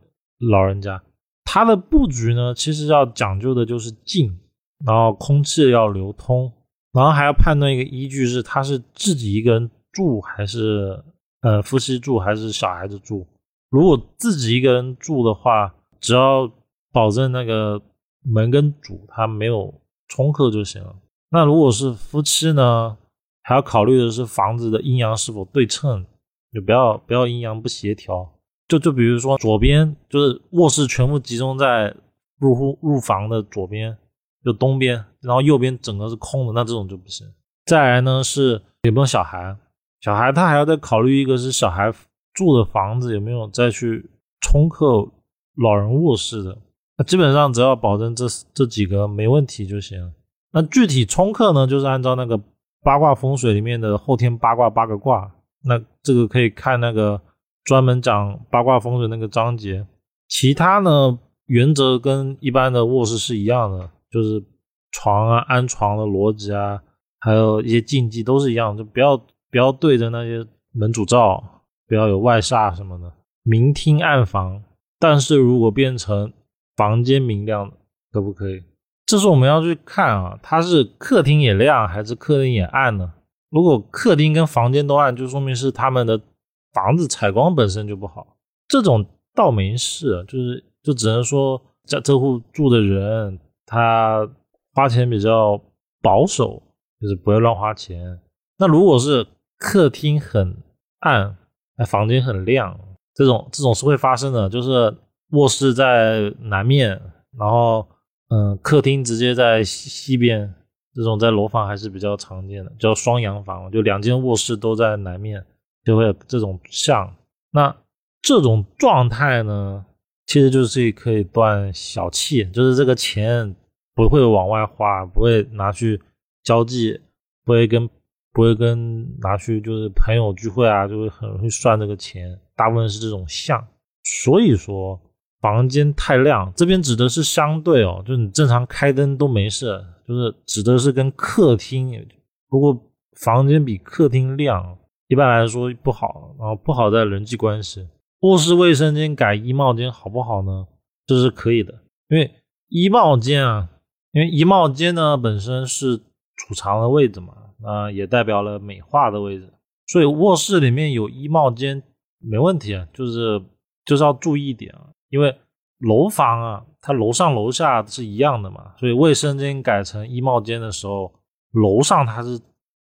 老人家。他的布局呢，其实要讲究的就是静，然后空气要流通，然后还要判断一个依据是他是自己一个人住还是呃夫妻住还是小孩子住。如果自己一个人住的话，只要保证那个门跟主它没有冲克就行了。那如果是夫妻呢，还要考虑的是房子的阴阳是否对称，就不要不要阴阳不协调。就就比如说，左边就是卧室全部集中在入户入房的左边，就东边，然后右边整个是空的，那这种就不行。再来呢是有没有小孩，小孩他还要再考虑一个是小孩住的房子有没有再去冲克老人卧室的。那基本上只要保证这这几个没问题就行。那具体冲克呢，就是按照那个八卦风水里面的后天八卦八个卦，那这个可以看那个。专门讲八卦风水那个章节，其他呢原则跟一般的卧室是一样的，就是床啊安床的逻辑啊，还有一些禁忌都是一样，就不要不要对着那些门主照，不要有外煞什么的。明厅暗房，但是如果变成房间明亮，可不可以？这是我们要去看啊，它是客厅也亮还是客厅也暗呢？如果客厅跟房间都暗，就说明是他们的。房子采光本身就不好，这种倒没事，就是就只能说在这户住的人他花钱比较保守，就是不会乱花钱。那如果是客厅很暗，哎，房间很亮，这种这种是会发生的，就是卧室在南面，然后嗯，客厅直接在西西边，这种在楼房还是比较常见的，叫双阳房，就两间卧室都在南面。就会有这种像，那这种状态呢，其实就是可以断小气，就是这个钱不会往外花，不会拿去交际，不会跟不会跟拿去就是朋友聚会啊，就会很容易算这个钱，大部分是这种像。所以说房间太亮，这边指的是相对哦，就是你正常开灯都没事，就是指的是跟客厅，如果房间比客厅亮。一般来说不好，然后不好在人际关系。卧室卫生间改衣帽间好不好呢？这是可以的，因为衣帽间啊，因为衣帽间呢本身是储藏的位置嘛，那也代表了美化的位置，所以卧室里面有衣帽间没问题啊，就是就是要注意一点啊，因为楼房啊，它楼上楼下是一样的嘛，所以卫生间改成衣帽间的时候，楼上它是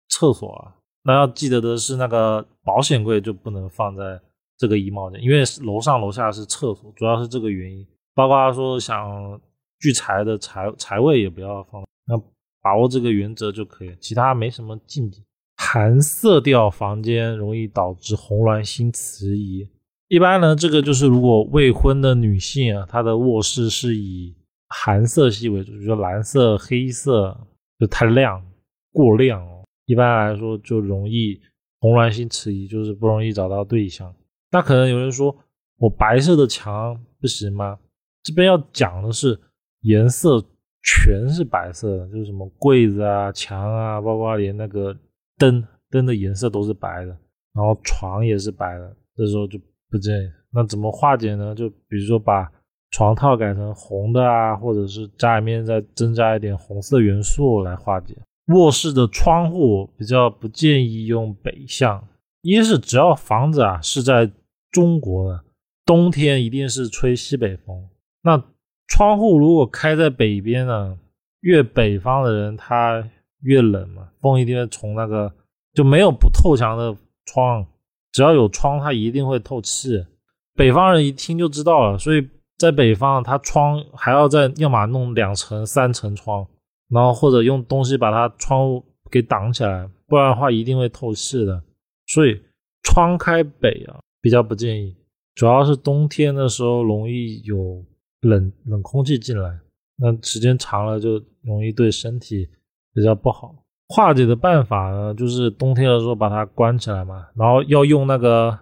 厕所啊，那要记得的是那个保险柜就不能放在这个衣帽间，因为楼上楼下是厕所，主要是这个原因，包括他说想。聚财的财财位也不要放，那把握这个原则就可以，其他没什么禁忌。寒色调房间容易导致红鸾星迟疑。一般呢，这个就是如果未婚的女性啊，她的卧室是以寒色系为主，比如说蓝色、黑色，就太亮、过亮哦。一般来说就容易红鸾星迟疑，就是不容易找到对象。那可能有人说，我白色的墙不行吗？这边要讲的是。颜色全是白色的，就是什么柜子啊、墙啊，包括连那个灯灯的颜色都是白的，然后床也是白的，这时候就不建议。那怎么化解呢？就比如说把床套改成红的啊，或者是家里面再增加一点红色元素来化解。卧室的窗户比较不建议用北向，一是只要房子啊是在中国的，冬天一定是吹西北风，那。窗户如果开在北边呢，越北方的人他越冷嘛，风一定会从那个就没有不透墙的窗，只要有窗，它一定会透气。北方人一听就知道了，所以在北方，它窗还要再要么弄两层、三层窗，然后或者用东西把它窗户给挡起来，不然的话一定会透气的。所以窗开北啊，比较不建议，主要是冬天的时候容易有。冷冷空气进来，那时间长了就容易对身体比较不好。化解的办法呢，就是冬天的时候把它关起来嘛，然后要用那个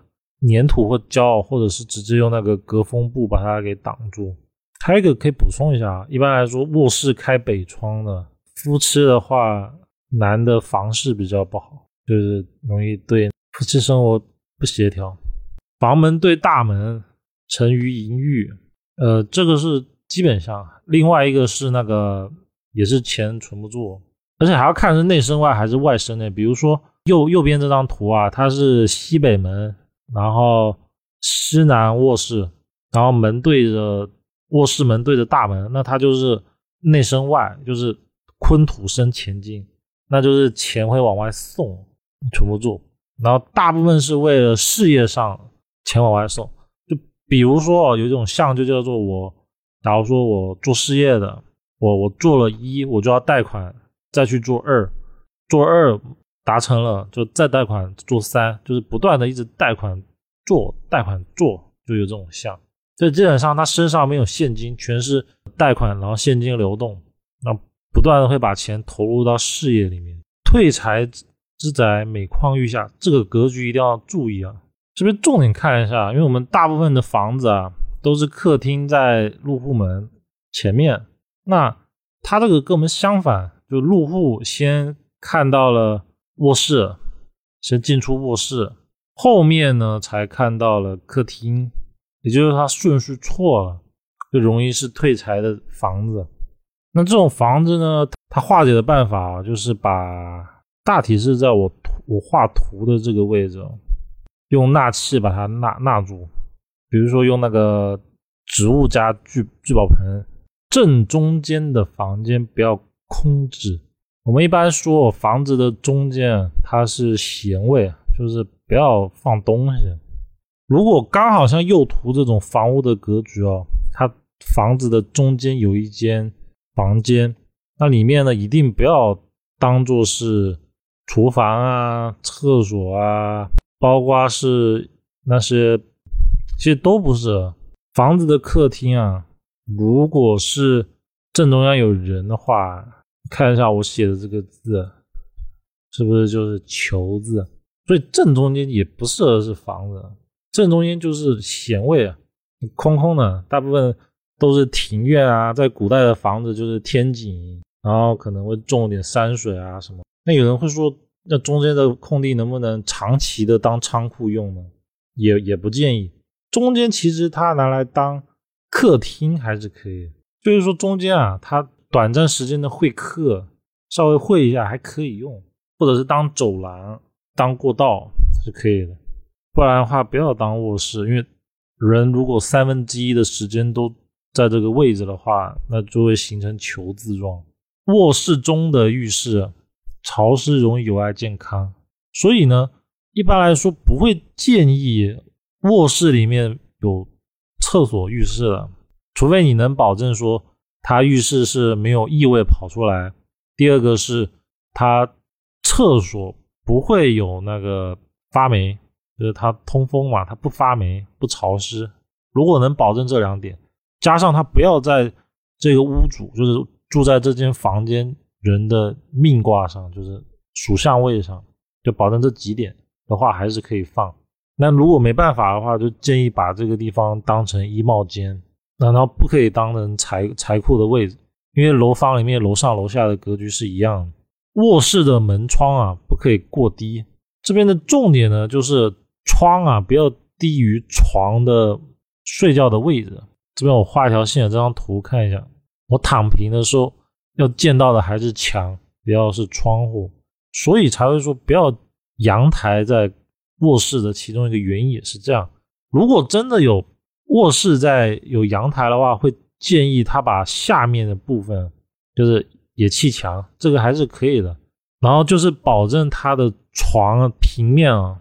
粘土或胶，或者是直接用那个隔风布把它给挡住。还有一个可以补充一下，一般来说卧室开北窗的夫妻的话，男的房事比较不好，就是容易对夫妻生活不协调。房门对大门，沉于淫欲。呃，这个是基本上，另外一个是那个也是钱存不住，而且还要看是内生外还是外生内。比如说右右边这张图啊，它是西北门，然后西南卧室，然后门对着卧室门对着大门，那它就是内生外，就是坤土生钱金，那就是钱会往外送，存不住。然后大部分是为了事业上钱往外送。就比如说有一种像就叫做我，假如说我做事业的，我我做了一，我就要贷款再去做二，做二达成了就再贷款做三，就是不断的一直贷款做贷款做，就有这种项。所以基本上他身上没有现金，全是贷款，然后现金流动，那不断的会把钱投入到事业里面。退财之宅每况愈下，这个格局一定要注意啊。这边重点看一下，因为我们大部分的房子啊都是客厅在入户门前面，那它这个跟我们相反，就入户先看到了卧室，先进出卧室，后面呢才看到了客厅，也就是它顺序错了，就容易是退财的房子。那这种房子呢，它化解的办法就是把大体是在我图我画图的这个位置。用纳气把它纳纳住，比如说用那个植物加聚聚宝盆，正中间的房间不要空置。我们一般说房子的中间它是闲位，就是不要放东西。如果刚好像右图这种房屋的格局哦，它房子的中间有一间房间，那里面呢一定不要当做是厨房啊、厕所啊。包括是那些，其实都不是房子的客厅啊。如果是正中央有人的话，看一下我写的这个字，是不是就是“求”字？所以正中间也不适合是房子，正中间就是闲位啊，空空的，大部分都是庭院啊。在古代的房子就是天井，然后可能会种点山水啊什么。那有人会说。那中间的空地能不能长期的当仓库用呢？也也不建议。中间其实它拿来当客厅还是可以。就是说中间啊，它短暂时间的会客，稍微会一下还可以用，或者是当走廊、当过道是可以的。不然的话，不要当卧室，因为人如果三分之一的时间都在这个位置的话，那就会形成球字状。卧室中的浴室潮湿，容易有碍健康，所以呢，一般来说不会建议卧室里面有厕所、浴室的，除非你能保证说它浴室是没有异味跑出来。第二个是它厕所不会有那个发霉。就是它通风嘛，它不发霉不潮湿。如果能保证这两点，加上它不要在这个屋主，就是住在这间房间人的命卦上，就是属相位上，就保证这几点的话，还是可以放。那如果没办法的话，就建议把这个地方当成衣帽间，难道不可以当成财财库的位置，因为楼房里面楼上楼下的格局是一样的。卧室的门窗啊，不可以过低。这边的重点呢，就是。窗啊，不要低于床的睡觉的位置。这边我画一条线，这张图看一下。我躺平的时候要见到的还是墙，不要是窗户，所以才会说不要阳台在卧室的其中一个原因也是这样。如果真的有卧室在有阳台的话，会建议他把下面的部分就是也砌墙，这个还是可以的。然后就是保证他的床平面啊。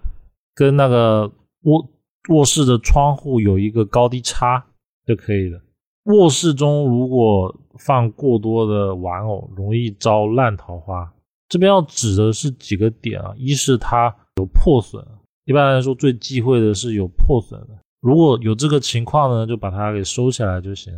跟那个卧卧室的窗户有一个高低差就可以了。卧室中如果放过多的玩偶，容易招烂桃花。这边要指的是几个点啊，一是它有破损，一般来说最忌讳的是有破损的。如果有这个情况呢，就把它给收起来就行。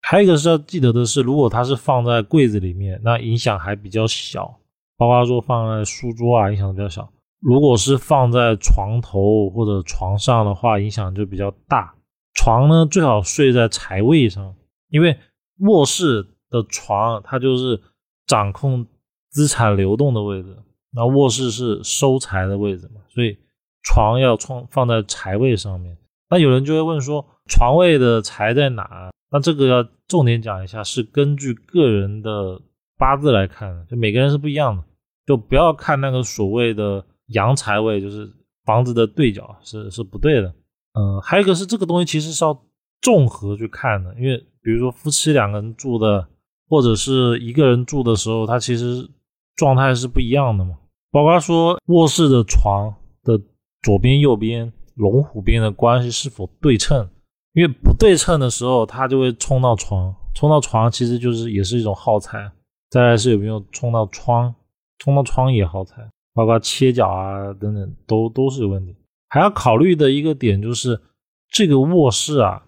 还有一个是要记得的是，如果它是放在柜子里面，那影响还比较小，包括说放在书桌啊，影响比较小。如果是放在床头或者床上的话，影响就比较大。床呢，最好睡在财位上，因为卧室的床它就是掌控资产流动的位置，那卧室是收财的位置嘛，所以床要放放在财位上面。那有人就会问说，床位的财在哪？那这个要重点讲一下，是根据个人的八字来看的，就每个人是不一样的，就不要看那个所谓的。阳财位就是房子的对角是是不对的，嗯，还有一个是这个东西其实是要综合去看的，因为比如说夫妻两个人住的，或者是一个人住的时候，他其实状态是不一样的嘛。包括说卧室的床的左边、右边、龙虎兵的关系是否对称，因为不对称的时候，它就会冲到床，冲到床其实就是也是一种耗材。再来是有没有冲到窗，冲到窗也耗材。包括切角啊等等，都都是有问题。还要考虑的一个点就是，这个卧室啊，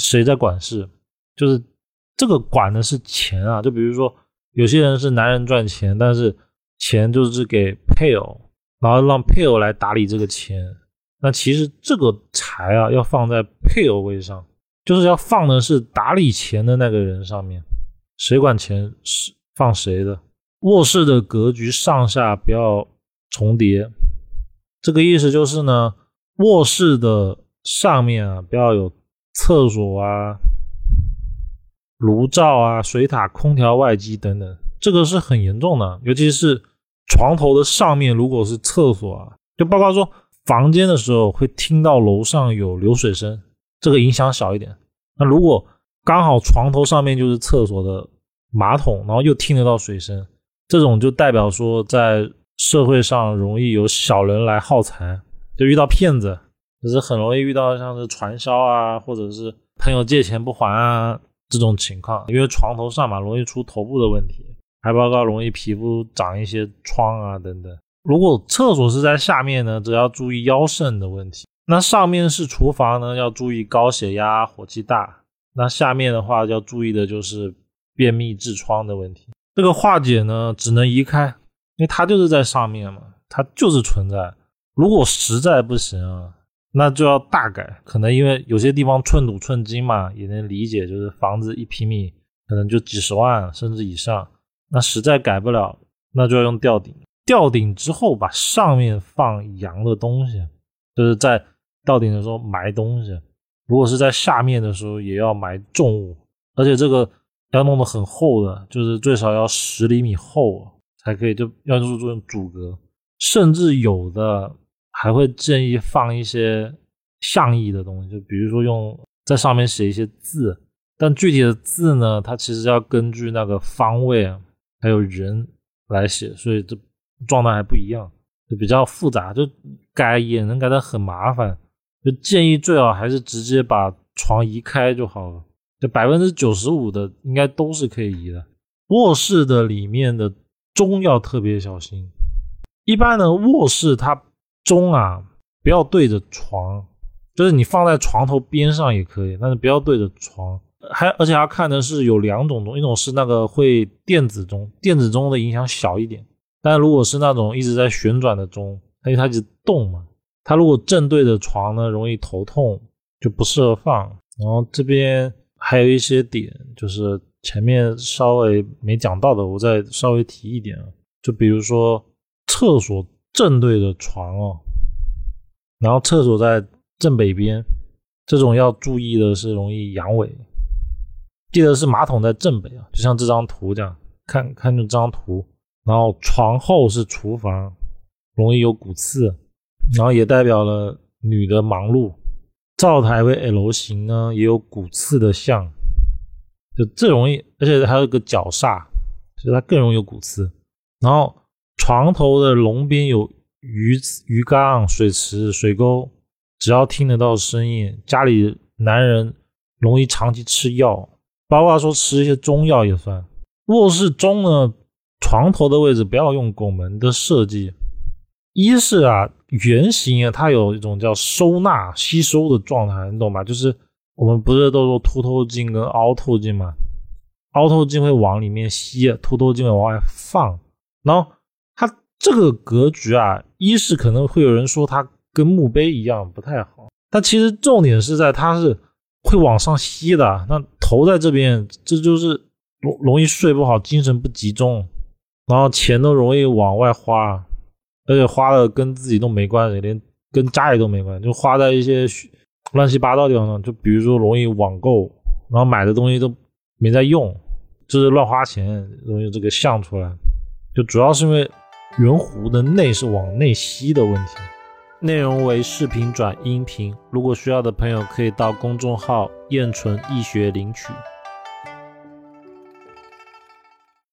谁在管事？就是这个管的是钱啊。就比如说，有些人是男人赚钱，但是钱就是给配偶，然后让配偶来打理这个钱。那其实这个财啊，要放在配偶位上，就是要放的是打理钱的那个人上面。谁管钱是放谁的。卧室的格局上下不要。重叠，这个意思就是呢，卧室的上面啊，不要有厕所啊、炉灶啊、水塔、空调、外机等等，这个是很严重的。尤其是床头的上面，如果是厕所啊，就包括说房间的时候会听到楼上有流水声，这个影响小一点。那如果刚好床头上面就是厕所的马桶，然后又听得到水声，这种就代表说在。社会上容易有小人来耗财，就遇到骗子，就是很容易遇到像是传销啊，或者是朋友借钱不还啊这种情况。因为床头上嘛，容易出头部的问题，还包括容易皮肤长一些疮啊等等。如果厕所是在下面呢，则要注意腰肾的问题。那上面是厨房呢，要注意高血压、火气大。那下面的话要注意的就是便秘、痔疮的问题。这个化解呢，只能移开。因为它就是在上面嘛，它就是存在。如果实在不行啊，那就要大改。可能因为有些地方寸土寸金嘛，也能理解。就是房子一平米可能就几十万甚至以上，那实在改不了，那就要用吊顶。吊顶之后把上面放阳的东西，就是在吊顶的时候埋东西。如果是在下面的时候，也要埋重物。而且这个要弄得很厚的，就是最少要十厘米厚才可以，就要注重阻隔。甚至有的还会建议放一些象意的东西，就比如说用在上面写一些字，但具体的字呢，它其实要根据那个方位，还有人来写，所以这状态还不一样，就比较复杂，就改也能改得很麻烦。就建议最好还是直接把床移开就好了，就百分之九十五的应该都是可以移的。卧室的里面的钟要特别小心。一般的卧室，它钟啊不要对着床，就是你放在床头边上也可以，但是不要对着床。还而且要看的是有两种钟，一种是那个会电子钟，电子钟的影响小一点。但如果是那种一直在旋转的钟，因为它一直动嘛，它如果正对着床呢，容易头痛，就不适合放。然后这边还有一些点，就是前面稍微没讲到的，我再稍微提一点啊，就比如说。厕所正对着床哦，然后厕所在正北边，这种要注意的是容易阳痿。记得是马桶在正北啊，就像这张图这样，看看这张图。然后床后是厨房，容易有骨刺，然后也代表了女的忙碌。灶台为 L 型呢，也有骨刺的象，就最容易，而且还有个角煞，所以它更容易有骨刺。然后。床头的龙边有鱼鱼缸、水池、水沟，只要听得到声音，家里男人容易长期吃药，包括说吃一些中药也算。卧室中呢，床头的位置不要用拱门的设计。一是啊，圆形啊，它有一种叫收纳、吸收的状态，你懂吧？就是我们不是都说凸透镜跟凹透镜吗？凹透镜会往里面吸，凸透镜会往外放，然后它。这个格局啊，一是可能会有人说它跟墓碑一样不太好，但其实重点是在它是会往上吸的。那头在这边，这就是容容易睡不好，精神不集中，然后钱都容易往外花，而且花的跟自己都没关系，连跟家里都没关系，就花在一些乱七八糟地方上。就比如说容易网购，然后买的东西都没在用，就是乱花钱，容易这个像出来。就主要是因为。圆弧的内是往内吸的问题。内容为视频转音频，如果需要的朋友可以到公众号“燕纯易学”领取。